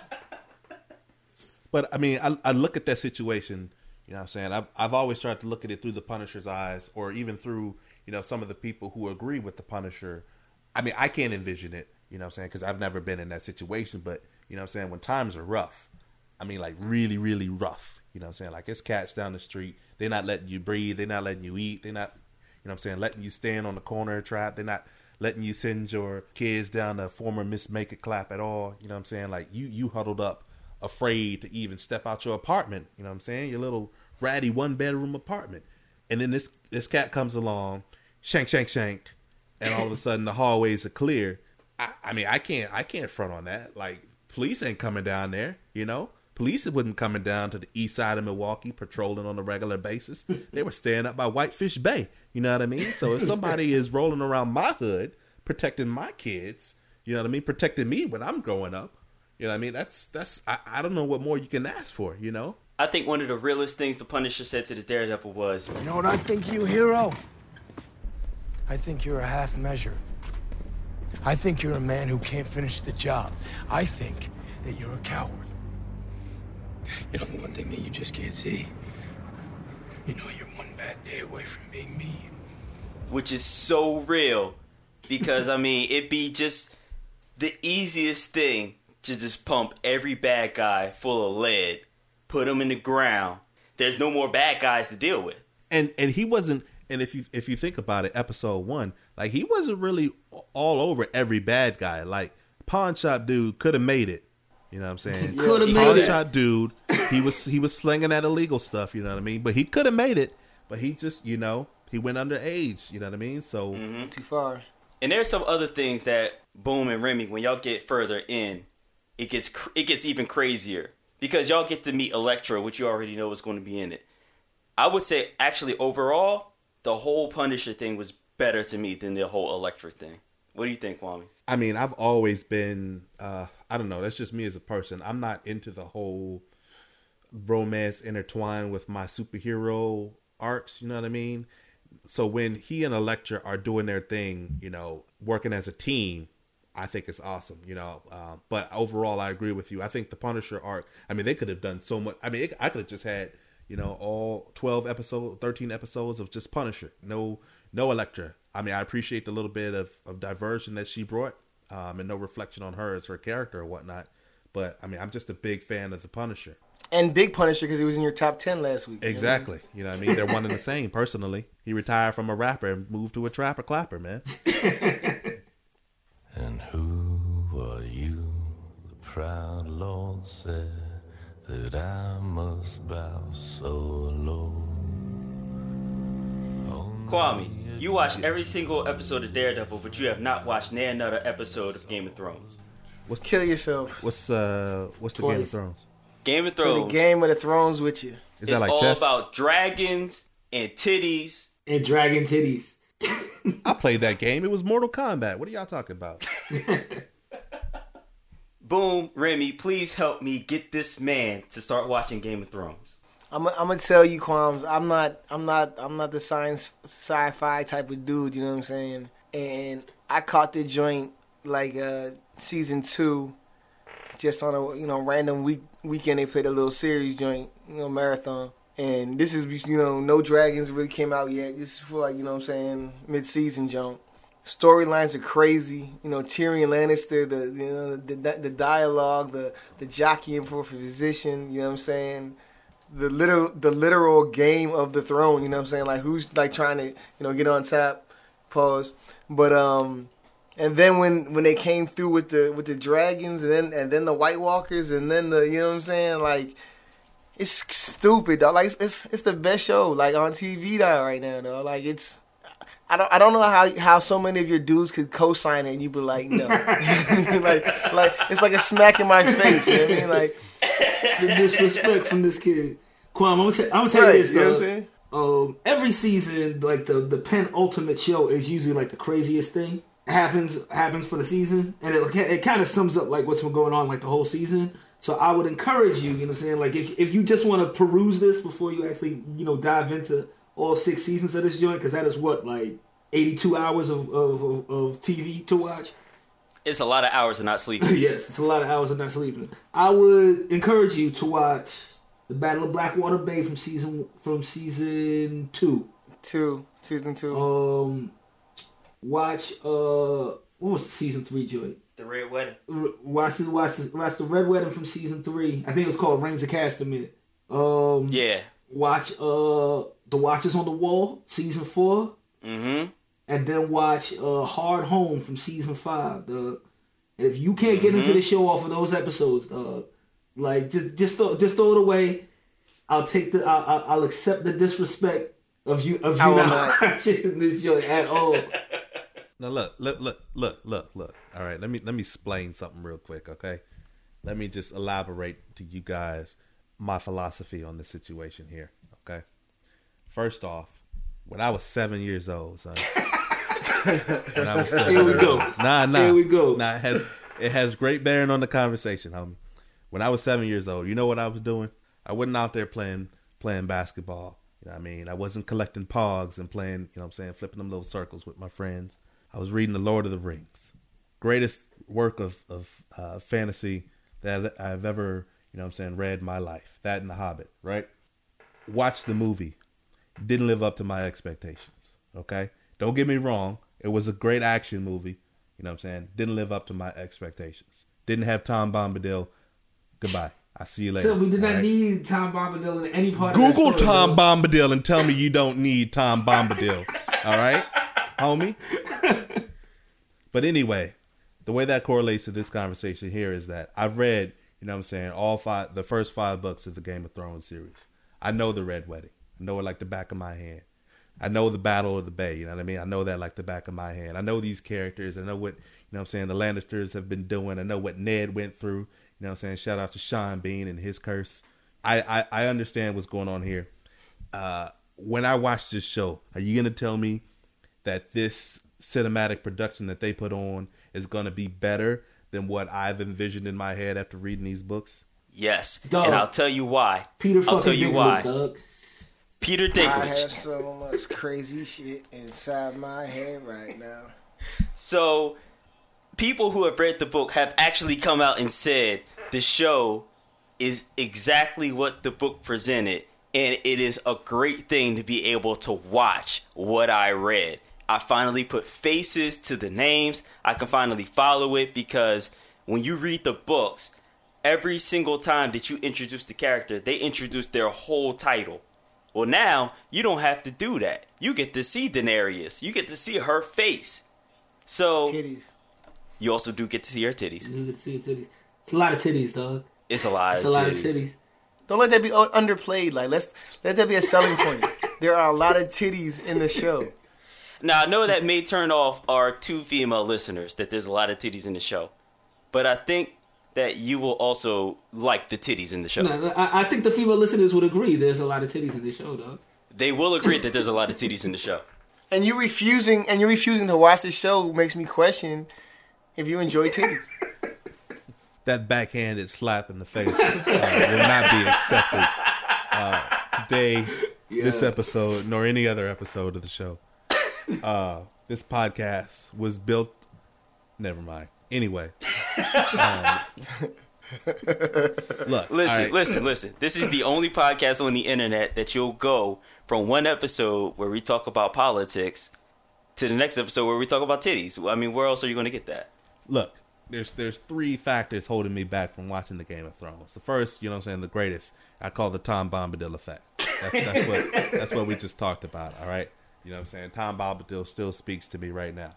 But I mean, I, I look at that situation. You know, what I'm saying I've I've always tried to look at it through the Punisher's eyes, or even through you know some of the people who agree with the Punisher. I mean, I can't envision it. You know, what I'm saying because I've never been in that situation. But you know, what I'm saying when times are rough, I mean, like really, really rough. You know, what I'm saying like it's cats down the street. They're not letting you breathe. They're not letting you eat. They're not, you know, what I'm saying letting you stand on the corner trap. They're not letting you send your kids down to former Miss Make It Clap at all. You know, what I'm saying like you you huddled up afraid to even step out your apartment. You know what I'm saying? Your little ratty one bedroom apartment. And then this this cat comes along, shank, shank, shank, and all of a sudden the hallways are clear. I, I mean, I can't I can't front on that. Like police ain't coming down there, you know? Police wasn't coming down to the east side of Milwaukee patrolling on a regular basis. They were staying up by Whitefish Bay. You know what I mean? So if somebody [laughs] is rolling around my hood, protecting my kids, you know what I mean, protecting me when I'm growing up, you know what I mean? That's that's I, I don't know what more you can ask for, you know? I think one of the realest things the Punisher said to the Daredevil was, You know what I think you, hero? I think you're a half measure. I think you're a man who can't finish the job. I think that you're a coward. You know the one thing that you just can't see? You know you're one bad day away from being me. which is so real because [laughs] I mean it'd be just the easiest thing to just pump every bad guy full of lead, put them in the ground. There's no more bad guys to deal with. and and he wasn't and if you if you think about it episode one like he wasn't really all over every bad guy like pawn shop dude could have made it you know what i'm saying [laughs] Coulda made pawn it. shop dude he was he was slinging that illegal stuff you know what i mean but he could have made it but he just you know he went underage you know what i mean so Too far. And there's some other things that Boom and Remy, when y'all get further in, it gets it gets even crazier because y'all get to meet Elektra, which you already know is going to be in it. I would say actually overall, the whole Punisher thing was better to me than the whole Elektra thing. What do you think, Kwame? I mean, I've always been uh I don't know, that's just me as a person. I'm not into the whole romance intertwined with my superhero arcs, you know what I mean? So when he and Elektra are doing their thing, you know, working as a team, I think it's awesome, you know. Uh, but overall, I agree with you. I think the Punisher arc. I mean, they could have done so much. I mean, it, I could have just had, you know, all twelve episodes, thirteen episodes of just Punisher. No, no Elektra. I mean, I appreciate the little bit of, of diversion that she brought, um, and no reflection on her as her character or whatnot. But I mean, I'm just a big fan of the Punisher. And Big Punisher because he was in your top ten last week. you know? Exactly. You know what I mean? They're one and the same, personally. He retired from a rapper and moved to a trapper clapper, man. [laughs] And who are you? The proud Lord said that I must bow so low. Kwame, you watch every single episode of Daredevil, but you have not watched near another episode of Game of Thrones. What's kill yourself. What's uh what's the Game of Thrones? Game of Play the Thrones game of the thrones with you. Is is that like all chess? about dragons and titties. and dragon titties. I played that game. It was Mortal Kombat. What are y'all talking about? [laughs] Boom, Remy, please help me get this man to start watching Game of Thrones. I'm, I'm gonna tell you, Qualms. I'm not. I'm not. I'm not the science sci-fi type of dude. You know what I'm saying? And I caught the joint like uh season two, just on a you know random week weekend. They played a little series joint, you know, marathon. And this is you know no dragons really came out yet. This is for like you know what I'm saying mid season junk. Storylines are crazy. You know Tyrion Lannister, the you know the the dialogue, the the jockeying for position. You know what I'm saying the literal the literal game of the throne. You know what I'm saying? Like who's like trying to you know get on top. Pause. But um, and then when when they came through with the with the dragons and then and then the White Walkers and then the you know what I'm saying like. It's stupid, dog. Like it's, it's it's the best show like on TV right now, though. Like it's I don't I don't know how how so many of your dudes could co-sign it and you be like no, [laughs] like like it's like a smack in my face. You know what I mean? Like the disrespect from this kid. Kwame, I'm gonna, t- I'm gonna tell Right, you this you know though. what I'm saying? Um, every season, like the the penultimate show is usually like the craziest thing happens happens for the season, and it it kind of sums up like what's been going on like the whole season. So I would encourage you, you know, what I'm saying like if if you just want to peruse this before you actually you know dive into all six seasons of this joint, because that is what like 82 hours of of, of, of TV to watch. It's a lot of hours of not [clears throat] sleeping. yes, it's a lot of hours of not sleeping. I would encourage you to watch the Battle of Blackwater Bay from season from season two. two season two. Um, watch uh, what was the season three joint? The Red Wedding. R- Watch the watch the, watch the Red Wedding from season three. I think it was called Rains of Castamere. Um, Yeah. watch uh the Watchers on the Wall season four, Mm-hmm. And then watch uh Hard Home from season five. Dog. And if you can't get into the show off of those episodes, dog, like just just throw, just throw it away. I'll take the I'll, I'll- accept the disrespect of you of you I not watching this show at all. [laughs] Now look, look, look, look, look, look. All right, let me let me explain something real quick, okay? Let me just elaborate to you guys my philosophy on the situation here, okay? First off, when I was seven years old, son. [laughs] [laughs] when I was Here we go. [laughs] Nah, nah. Here we go. Nah, it has it has great bearing on the conversation, homie. When I was seven years old, you know what I was doing? I wasn't out there playing playing basketball. You know what I mean? I wasn't collecting pogs and playing, you know what I'm saying, flipping them little circles with my friends. I was reading The Lord of the Rings. Greatest work of, of uh, fantasy that I've ever, you know what I'm saying, read in my life. That and The Hobbit, right? Watched the movie. Didn't live up to my expectations. Okay? Don't get me wrong. It was a great action movie. You know what I'm saying? Didn't live up to my expectations. Didn't have Tom Bombadil. Goodbye. I see you later. So we did not right? need Tom Bombadil in any part. Google story, Tom. Bombadil and tell me you don't need Tom Bombadil. All right, homie. [laughs] But anyway, the way that correlates to this conversation here is that I've read, you know what I'm saying, all five the first five books of the Game of Thrones series. I know the Red Wedding. I know it like the back of my hand. I know the Battle of the Bay, you know what I mean? I know that like the back of my hand. I know these characters. I know what, you know what I'm saying, the Lannisters have been doing. I know what Ned went through. You know what I'm saying? Shout out to Sean Bean and his curse. I, I, I understand what's going on here. Uh, when I watch this show, are you going to tell me that this cinematic production that they put on is going to be better than what I've envisioned in my head after reading these books? Yes. Dog. And I'll tell you why. Peter I'll tell you why. dog. Peter Dinklage. I have so much crazy shit inside my head right now. So, people who have read the book have actually come out and said the show is exactly what the book presented, and it is a great thing to be able to watch what I read. I finally put faces to the names. I can finally follow it because when you read the books, every single time that you introduce the character, they introduce their whole title. Well, now you don't have to do that. You get to see Daenerys. You get to see her face. So Titties. you also do get to see her titties. You can see her titties. It's a lot of titties, dog. It's a lot. It's of a lot titties. of titties. Don't let that be underplayed. Like let's let that be a selling point. [laughs] there are a lot of titties in the show. Now I know that may turn off our two female listeners that there's a lot of titties in the show, but I think that you will also like the titties in the show. No, I, I think the female listeners would agree. There's a lot of titties in the show, dog. They will agree that there's a lot of titties in the show. [laughs] And you refusing and you refusing to watch the show makes me question if you enjoy titties. [laughs] That backhanded slap in the face uh, will not be accepted uh, today, this episode, nor any other episode of the show. Uh, this podcast was built. Never mind. Anyway, [laughs] um, look. Listen, right. listen, listen. This is the only podcast on the internet that you'll go from one episode where we talk about politics to the next episode where we talk about titties. I mean, where else are you going to get that? Look, there's there's three factors holding me back from watching the Game of Thrones. The first, you know, what I'm saying the greatest, I call the Tom Bombadil effect. That's, that's what that's what we just talked about. All right, you know, what I'm saying Tom Bombadil still speaks to me right now.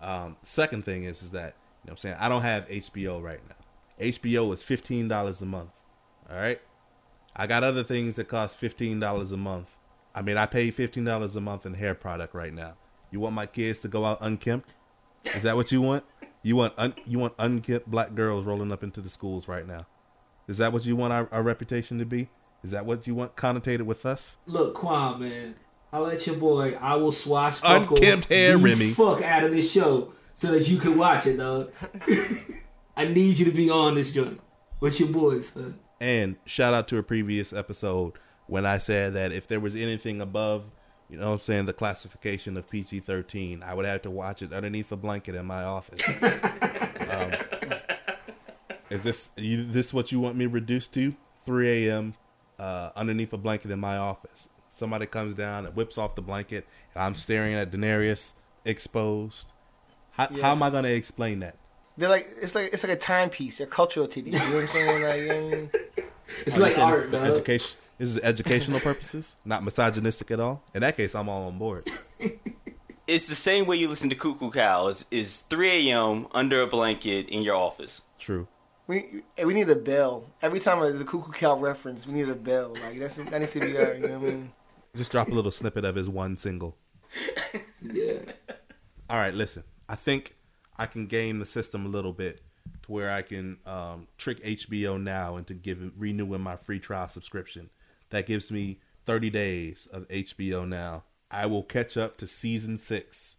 Um, second thing is is that know, what I'm saying I don't have HBO right now. HBO is fifteen dollars a month. All right, I got other things that cost fifteen dollars a month. I mean, I pay fifteen dollars a month in hair product right now. You want my kids to go out unkempt? Is that what you want? You want un- you want unkempt black girls rolling up into the schools right now? Is that what you want our, our reputation to be? Is that what you want connotated with us? Look, Quan, man. I'll let your boy. I will swashbuckle Unkempt hair, the Remy. fuck out of this show so that you can watch it, dog. [laughs] I need you to be on this joint. What's your boy, son? And shout out to a previous episode when I said that if there was anything above, you know what I'm saying, the classification of PG 13, I would have to watch it underneath a blanket in my office. [laughs] um, is this you, this what you want me reduced to? 3 a.m. Uh, underneath a blanket in my office. Somebody comes down and whips off the blanket, and I'm staring at Daenerys exposed. How, how am I going to explain that? They're like it's like it's like a timepiece. They're cultural to these. You know what I'm saying? Like, you know what I mean? [laughs] It's Oh, you like art, this for education. This is educational purposes, not misogynistic at all. In that case, I'm all on board. [laughs] It's the same way you listen to Cuckoo Cows. Is 3 a.m. under a blanket in your office. True. We we need a bell every time there's a cuckoo cow reference. We need a bell. Like that's that needs to be our. You know what I mean? Just drop a little snippet of his one single. Yeah. [laughs] All right, listen. I think I can game the system a little bit to where I can um, trick HBO now into giving renewing my free trial subscription. That gives me 30 days of HBO now. I will catch up to season six.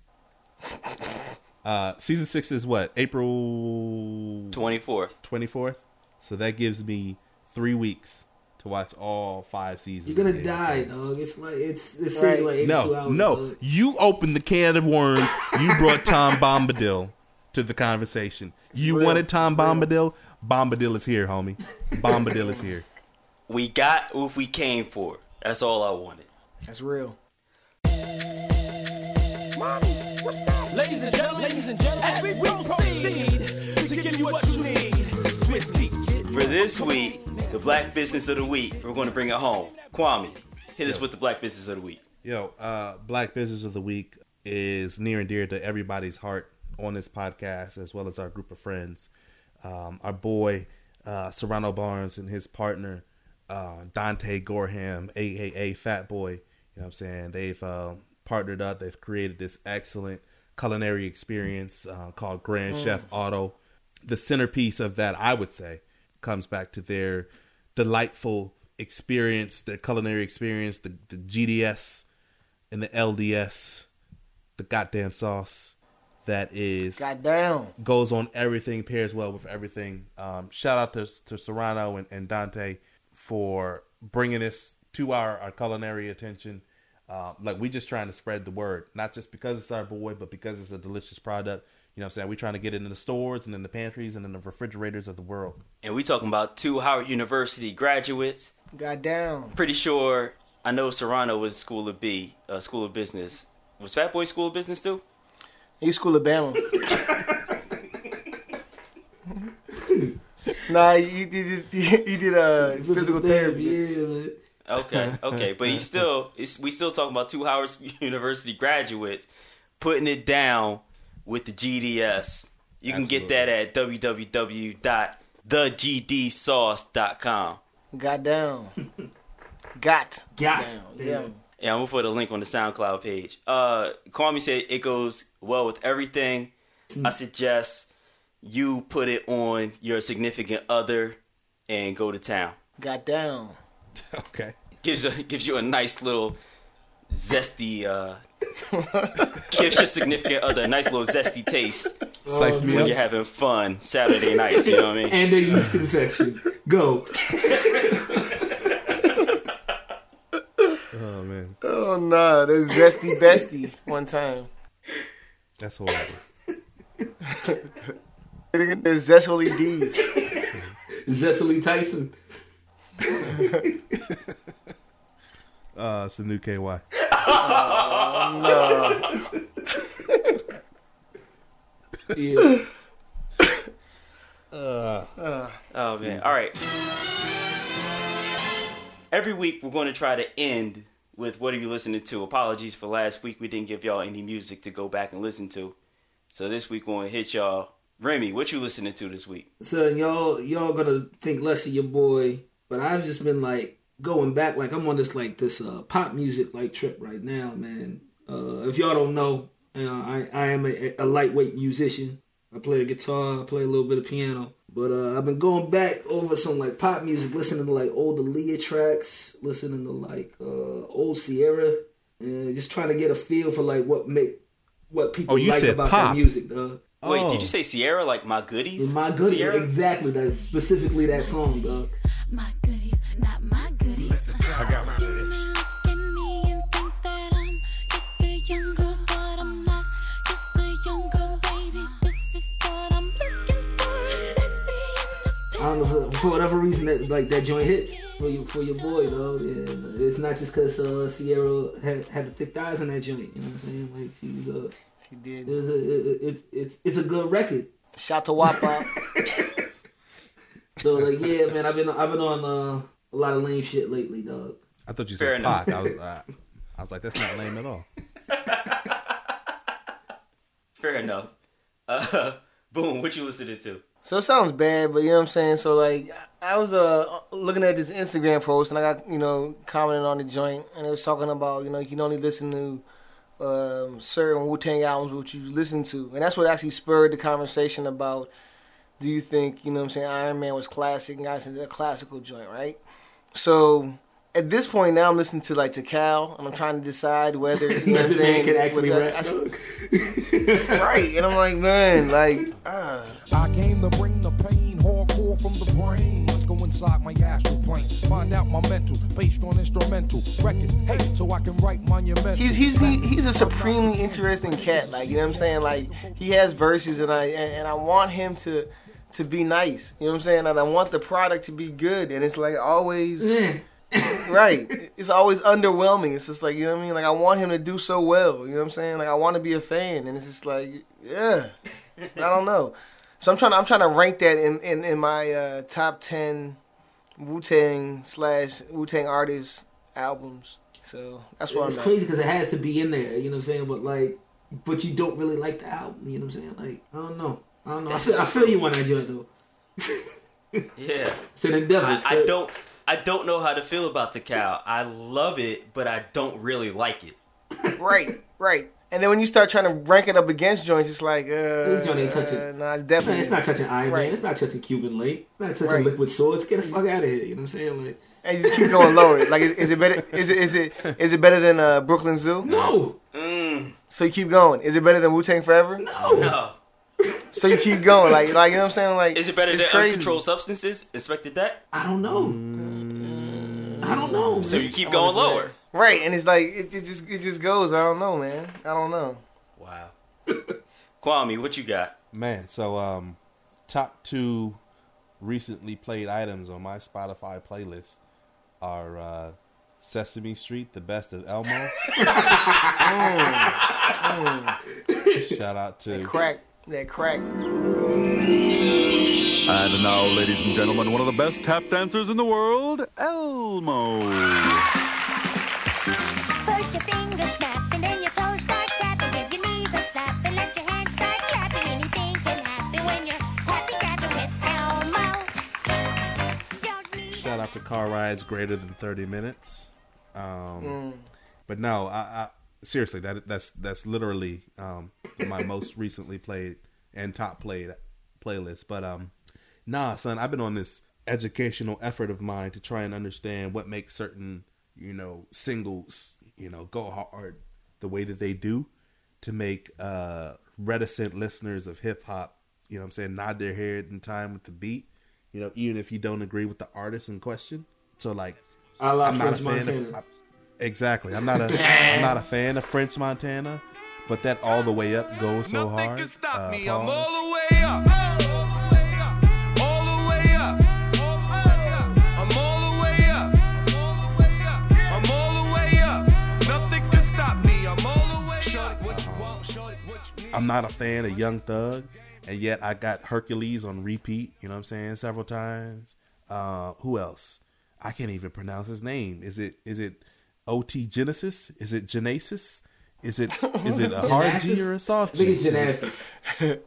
Uh, season six is what April 24th. 24th. So that gives me three weeks to watch all five seasons. You're gonna of Game of die, Thrones. dog. It's like it's this Right. seems like 82 No, hours. no. dog. You opened the can of worms. You brought Tom Bombadil to the conversation. You real. wanted Tom Bombadil. Bombadil is here, homie. Bombadil is here. We got what we came for. That's all I wanted. That's real. Ladies and gentlemen, ladies and gentlemen, as we proceed to give you what you need. Swizz Beatz. For this week, the Black Business of the Week, we're going to bring it home. Kwame, hit us with the Black Business of the Week. Yo, uh, Black Business of the Week is near and dear to everybody's heart on this podcast, as well as our group of friends. Um, our boy uh, Serrano Barnes and his partner uh, Dante Gorham, aka Fat Boy. You know what I'm saying? They've uh, partnered up. They've created this excellent culinary experience uh, called Grand Chef Auto. The centerpiece of that, I would say, comes back to their delightful experience, their culinary experience, the, the GDS and the LDS, the goddamn sauce that is Goddamn. goes on everything, pairs well with everything. Um, shout out to to Serrano and, and Dante for bringing this to our, our culinary attention. Uh, like we just trying to spread the word, not just because it's our boy, but because it's a delicious product. You know what I'm saying? We're trying to get it in the stores and in the pantries and in the refrigerators of the world. And we talking about two Howard University graduates. Goddamn. Pretty sure, I know Serrano was School of B, uh, School of Business. Was Fat Boy School of Business too? He's school of Bama. [laughs] nah, he did he did uh, physical therapy. Yeah, man. Okay, okay, but he's still it's, we still talking about two Howard University graduates putting it down with the GDS. You can get that at www.thegdsauce.com. Goddamn. Got. Got. Down. Damn. Yeah. Yeah, I'm gonna put a link on the SoundCloud page. Uh, Kwame said it goes well with everything. I suggest you put it on your significant other and go to town. Goddamn. [laughs] Okay. Gives you gives you a nice little zesty. Uh, [laughs] gives your significant other a nice little zesty taste Size me when up. you're having fun Saturday nights. You know what I mean? [laughs] And they're used to infection. Go. [laughs] Oh man, Oh no, that's zesty bestie. One time. that's horrible. There's zestfully D. Cicely Tyson. Uh, it's the new KY. Yeah. Uh, Oh man. All right. Every week we're going to try to end with what are you listening to? Apologies for last week we didn't give y'all any music to go back and listen to. So this week we're going to hit y'all. Remy, what you listening to this week? So y'all y'all gonna think less of your boy, but I've just been like going back, like I'm on this like this uh, pop music like trip right now, man. Uh, if y'all don't know, uh, I I am a, a lightweight musician. I play the guitar, I play a little bit of piano, but uh, I've been going back over some like pop music, listening to like old Aaliyah tracks, listening to like uh, old Ciara, and just trying to get a feel for like what make what people Oh, you like about pop. that music, dog. Wait, Oh. did you say Ciara like my goodies? My goodies, Ciara? exactly that specifically that song, dog. My my goodies. I got my You may look at me and think that I'm just a young girl, but I'm not just a young girl, baby. This is what I'm looking for. Sexy I don't know for, for whatever reason that like that joint hits for you for your boy, dog. And it's not just because uh, Ciara had had the thick thighs on that joint. You know what I'm saying? Like she was uh, He it did. was a, it, it, it's it's it's a good record. Shout to Wop Wop. [laughs] So like yeah, man, I've been I've been on uh, a lot of lame shit lately, dog. I thought you Fair said enough. Pac. I was, [laughs] uh, I was like, that's not lame at all. [laughs] Fair enough. Uh, [laughs] boom, what you listening to? So it sounds bad, but you know what I'm saying. So like, I was uh looking at this Instagram post, and I got you know commenting on the joint, and it was talking about you know you can only listen to um, certain Wu Tang albums which you listen to, and that's what actually spurred the conversation about. Do you think you know what I'm saying Iron Man was classic, and guys into a classical joint, right? So at this point now, I'm listening to like Tical, and I'm trying to decide whether you know what I'm [laughs] saying. can actually rap. that- [laughs] dog. right? And I'm like, man, like. Uh, I came to bring the pain, hardcore from the brain. Let's go inside my astral plane. Find out my mental, based on instrumental records. Hey, so I can write monumental. He's he's he, he's a supremely interesting cat. Like you know what I'm saying. Like he has verses, and I and, and I want him to to be nice. You know what I'm saying. And I want the product to be good. And it's like always [laughs] right. It's always underwhelming. It's just like you know what I mean. Like I want him to do so well. You know what I'm saying. Like I want to be a fan, and it's just like yeah. I don't know. So I'm trying to I'm trying to rank that in in, in my uh, top ten Wu Tang slash Wu Tang artist albums. So that's what it's I'm crazy because it has to be in there. You know what I'm saying? But like, but you don't really like the album. You know what I'm saying? Like, I don't know. I don't know. I feel, I feel you on that joint though. [laughs] Yeah. It's an endeavor. I, I So- don't I don't know how to feel about Tical. I love it, but I don't really like it. [laughs] Right, right. And then when you start trying to rank it up against joints, it's like, uh, This joint ain't touching. uh, nah, it's Man, definitely. it's not touching Iron Right. Man. It's not touching Cuban Linx. It's not touching Right. Liquid Swords. Get the fuck out of here. You know what I'm saying? Like, And you just keep going lower. [laughs] Like, is, is it better? Is it is it is it better than uh, Brooklyn Zoo? no, Mm, So you keep going. Is it better than Wu Tang Forever? no. no. So you keep going. Like, like you know what I'm saying? Like, Is it better it's than crazy. uncontrolled substances? Inspectah Deck? I don't know. I don't know. So you keep going lower. Right, and it's like it, it just it just goes. I don't know, man. I don't know. Wow. [laughs] Kwame, what you got? Man, so um, top two recently played items on my Spotify playlist are uh, Sesame Street, the best of Elmo. [laughs] Shout out to Crack that crack. And now, ladies and gentlemen, one of the best tap dancers in the world, Elmo. First your fingers snap and then your toes start tapping. Give your knees a snap and let your hands start clapping. Anything can happen when you're happy dapping with Elmo. shout out to car rides greater than thirty minutes. Um, But no, I, I seriously that that's that's literally um, my most recently played and top played playlist. But um, nah, son, I've been on this educational effort of mine to try and understand what makes certain you know singles you know go hard the way that they do to make uh reticent listeners of hip hop you know what I'm saying nod their head in time with the beat you know even if you don't agree with the artist in question so like I love I'm not a French fan Montana. of I- exactly I'm not a I'm not a fan of French Montana but that all the way up goes so hard uh, pause. the way up. All the way up. I'm all the way up. I'm all the way up. Nothing can stop me. I'm all the way up. Shorty, what you want? Shorty, what you need? I'm not a fan of Young Thug, and yet I got Hercules on repeat. You know what I'm saying? Several times. Uh, who else? I can't even pronounce his name. Is it is it O.T. Genasis? Is it Genesis? Is it [laughs] is it a hard G or a soft I think G? it's [laughs] Is it- Genesis.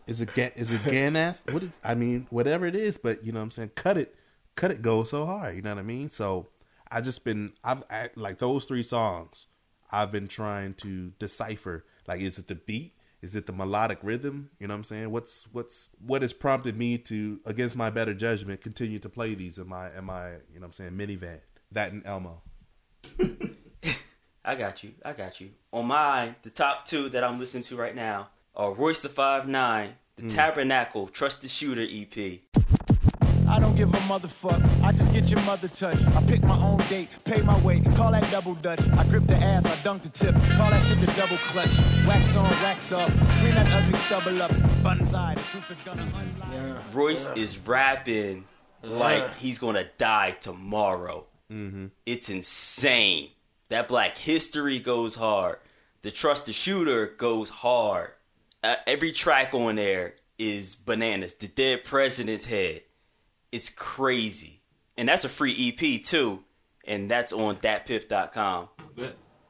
Is it is it Ganas? What is, I mean, whatever it is, but you know what I'm saying. Cut it, cut it. Go so hard. You know what I mean. So I just been I've I, like those three songs. I've been trying to decipher. Like, is it the beat? Is it the melodic rhythm? You know what I'm saying? What's what's what has prompted me to, against my better judgment, continue to play these in my in my you know what I'm saying minivan. That and Elmo. [laughs] I got you. I got you. On mine, the top two that I'm listening to right now are Royce the Five Nine, the Tabernacle, Trust the Shooter EP. I don't give a motherfuck. I just get your mother touch. I pick my own date, pay my way, call that double dutch. I grip the ass, I dunk the tip, call that shit the double clutch. Wax on, wax off, clean that ugly stubble up. Buttons eye, the truth is gonna unlock. Royce is rapping like he's gonna die tomorrow. Mm-hmm. It's insane. That Black History goes hard. The Trust the Shooter goes hard. Uh, every track on there is bananas. The Dead President's Head. It's crazy. And that's a free EP too. And that's on datpiff.com.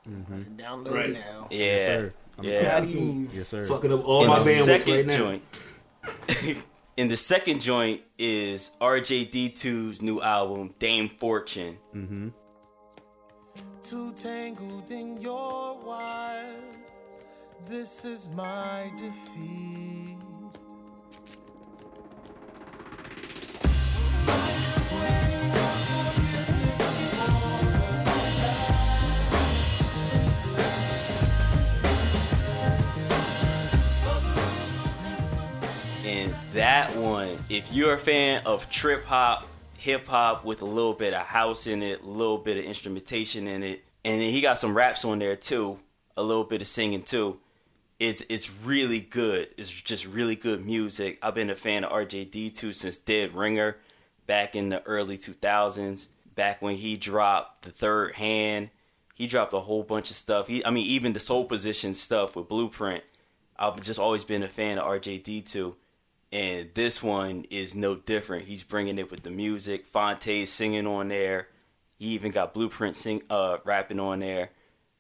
Download Right. now. Yeah. Yes, sir. I'm yeah. Yes, sir. Fucking up all in my the bandwidth second right now. joint. [laughs] in the second joint is RJD2's new album, Dame Fortune. Mm-hmm. Too tangled in your wires. This is my defeat. And that one, if you're a fan of trip hop, hip hop with a little bit of house in it, a little bit of instrumentation in it, and then he got some raps on there too, a little bit of singing too. It's it's really good. It's just really good music. I've been a fan of RJD2 since Dead Ringer back in the early 2000s, back when he dropped The Third Hand. He dropped a whole bunch of stuff. He, I mean, even the soul position stuff with Blueprint. I've just always been a fan of RJD2 and this one is no different. He's bringing it with the music. Phonte singing on there. He even got Blueprint sing uh rapping on there.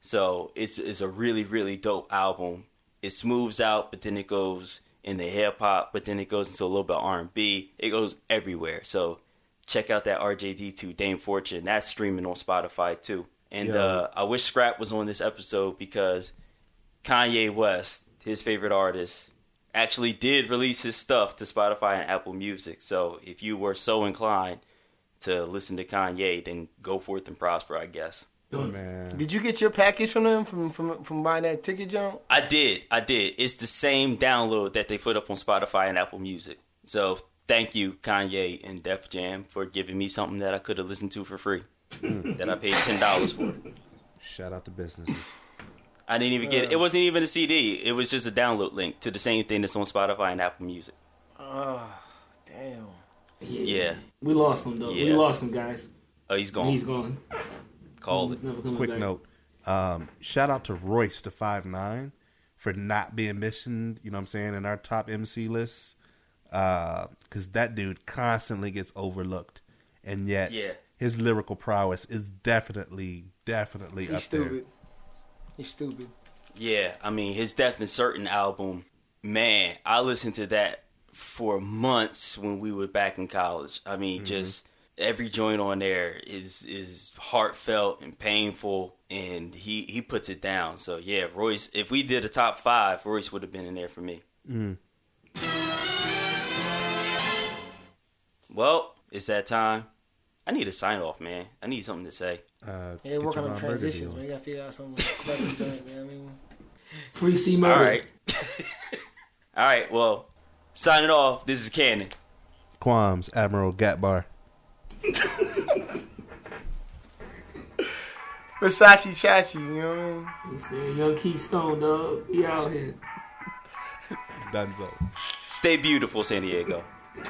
So it's it's a really really dope album. It smooths out, but then it goes in the hip hop, but then it goes into a little bit R and B. It goes everywhere. So check out that RJD2 Dame Fortune. That's streaming on Spotify too. And Yo. uh, I wish Scrap was on this episode because Kanye West, his favorite artist, actually did release his stuff to Spotify and Apple Music. So if you were so inclined to listen to Kanye, then go forth and prosper, I guess. Man. Did you get your package from them from from from buying that ticket jump? I did, I did. It's the same download that they put up on Spotify and Apple Music. So thank you, Kanye and Def Jam, for giving me something that I could have listened to for free. [laughs] that I paid ten dollars for. Shout out to businesses. I didn't even get it. It wasn't even a CD. It was just a download link to the same thing that's on Spotify and Apple Music. Oh, damn. Yeah. We lost him though. We lost him, guys. Oh, he's gone. He's gone. Called He's it. never coming Quick back. note. Um, shout out to Royce the five nine for not being mentioned, you know what I'm saying, in our top MC lists. Uh, cause that dude constantly gets overlooked. And yet Yeah. his lyrical prowess is definitely, definitely He's up there. He's stupid. Yeah, I mean his Death and Certain album, man, I listened to that for months when we were back in college. I mean, Mm-hmm. just every joint on there is is heartfelt and painful, and he he puts it down. So yeah, Royce. If we did a top five, Royce would have been in there for me. Mm. Well, it's that time. I need a sign off, man. I need something to say. Uh, Yeah, work on them transitions, man. You gotta figure out something clever joint, man. I mean, Free C All murder. right. [laughs] All right. Well, signing off. This is Cannon. Qualms, Admiral Gatbar. [laughs] Versace Chachi, you know what I mean? You see, Young Keystone, dog. We out here. Dunzo. Stay beautiful, San Diego. [laughs]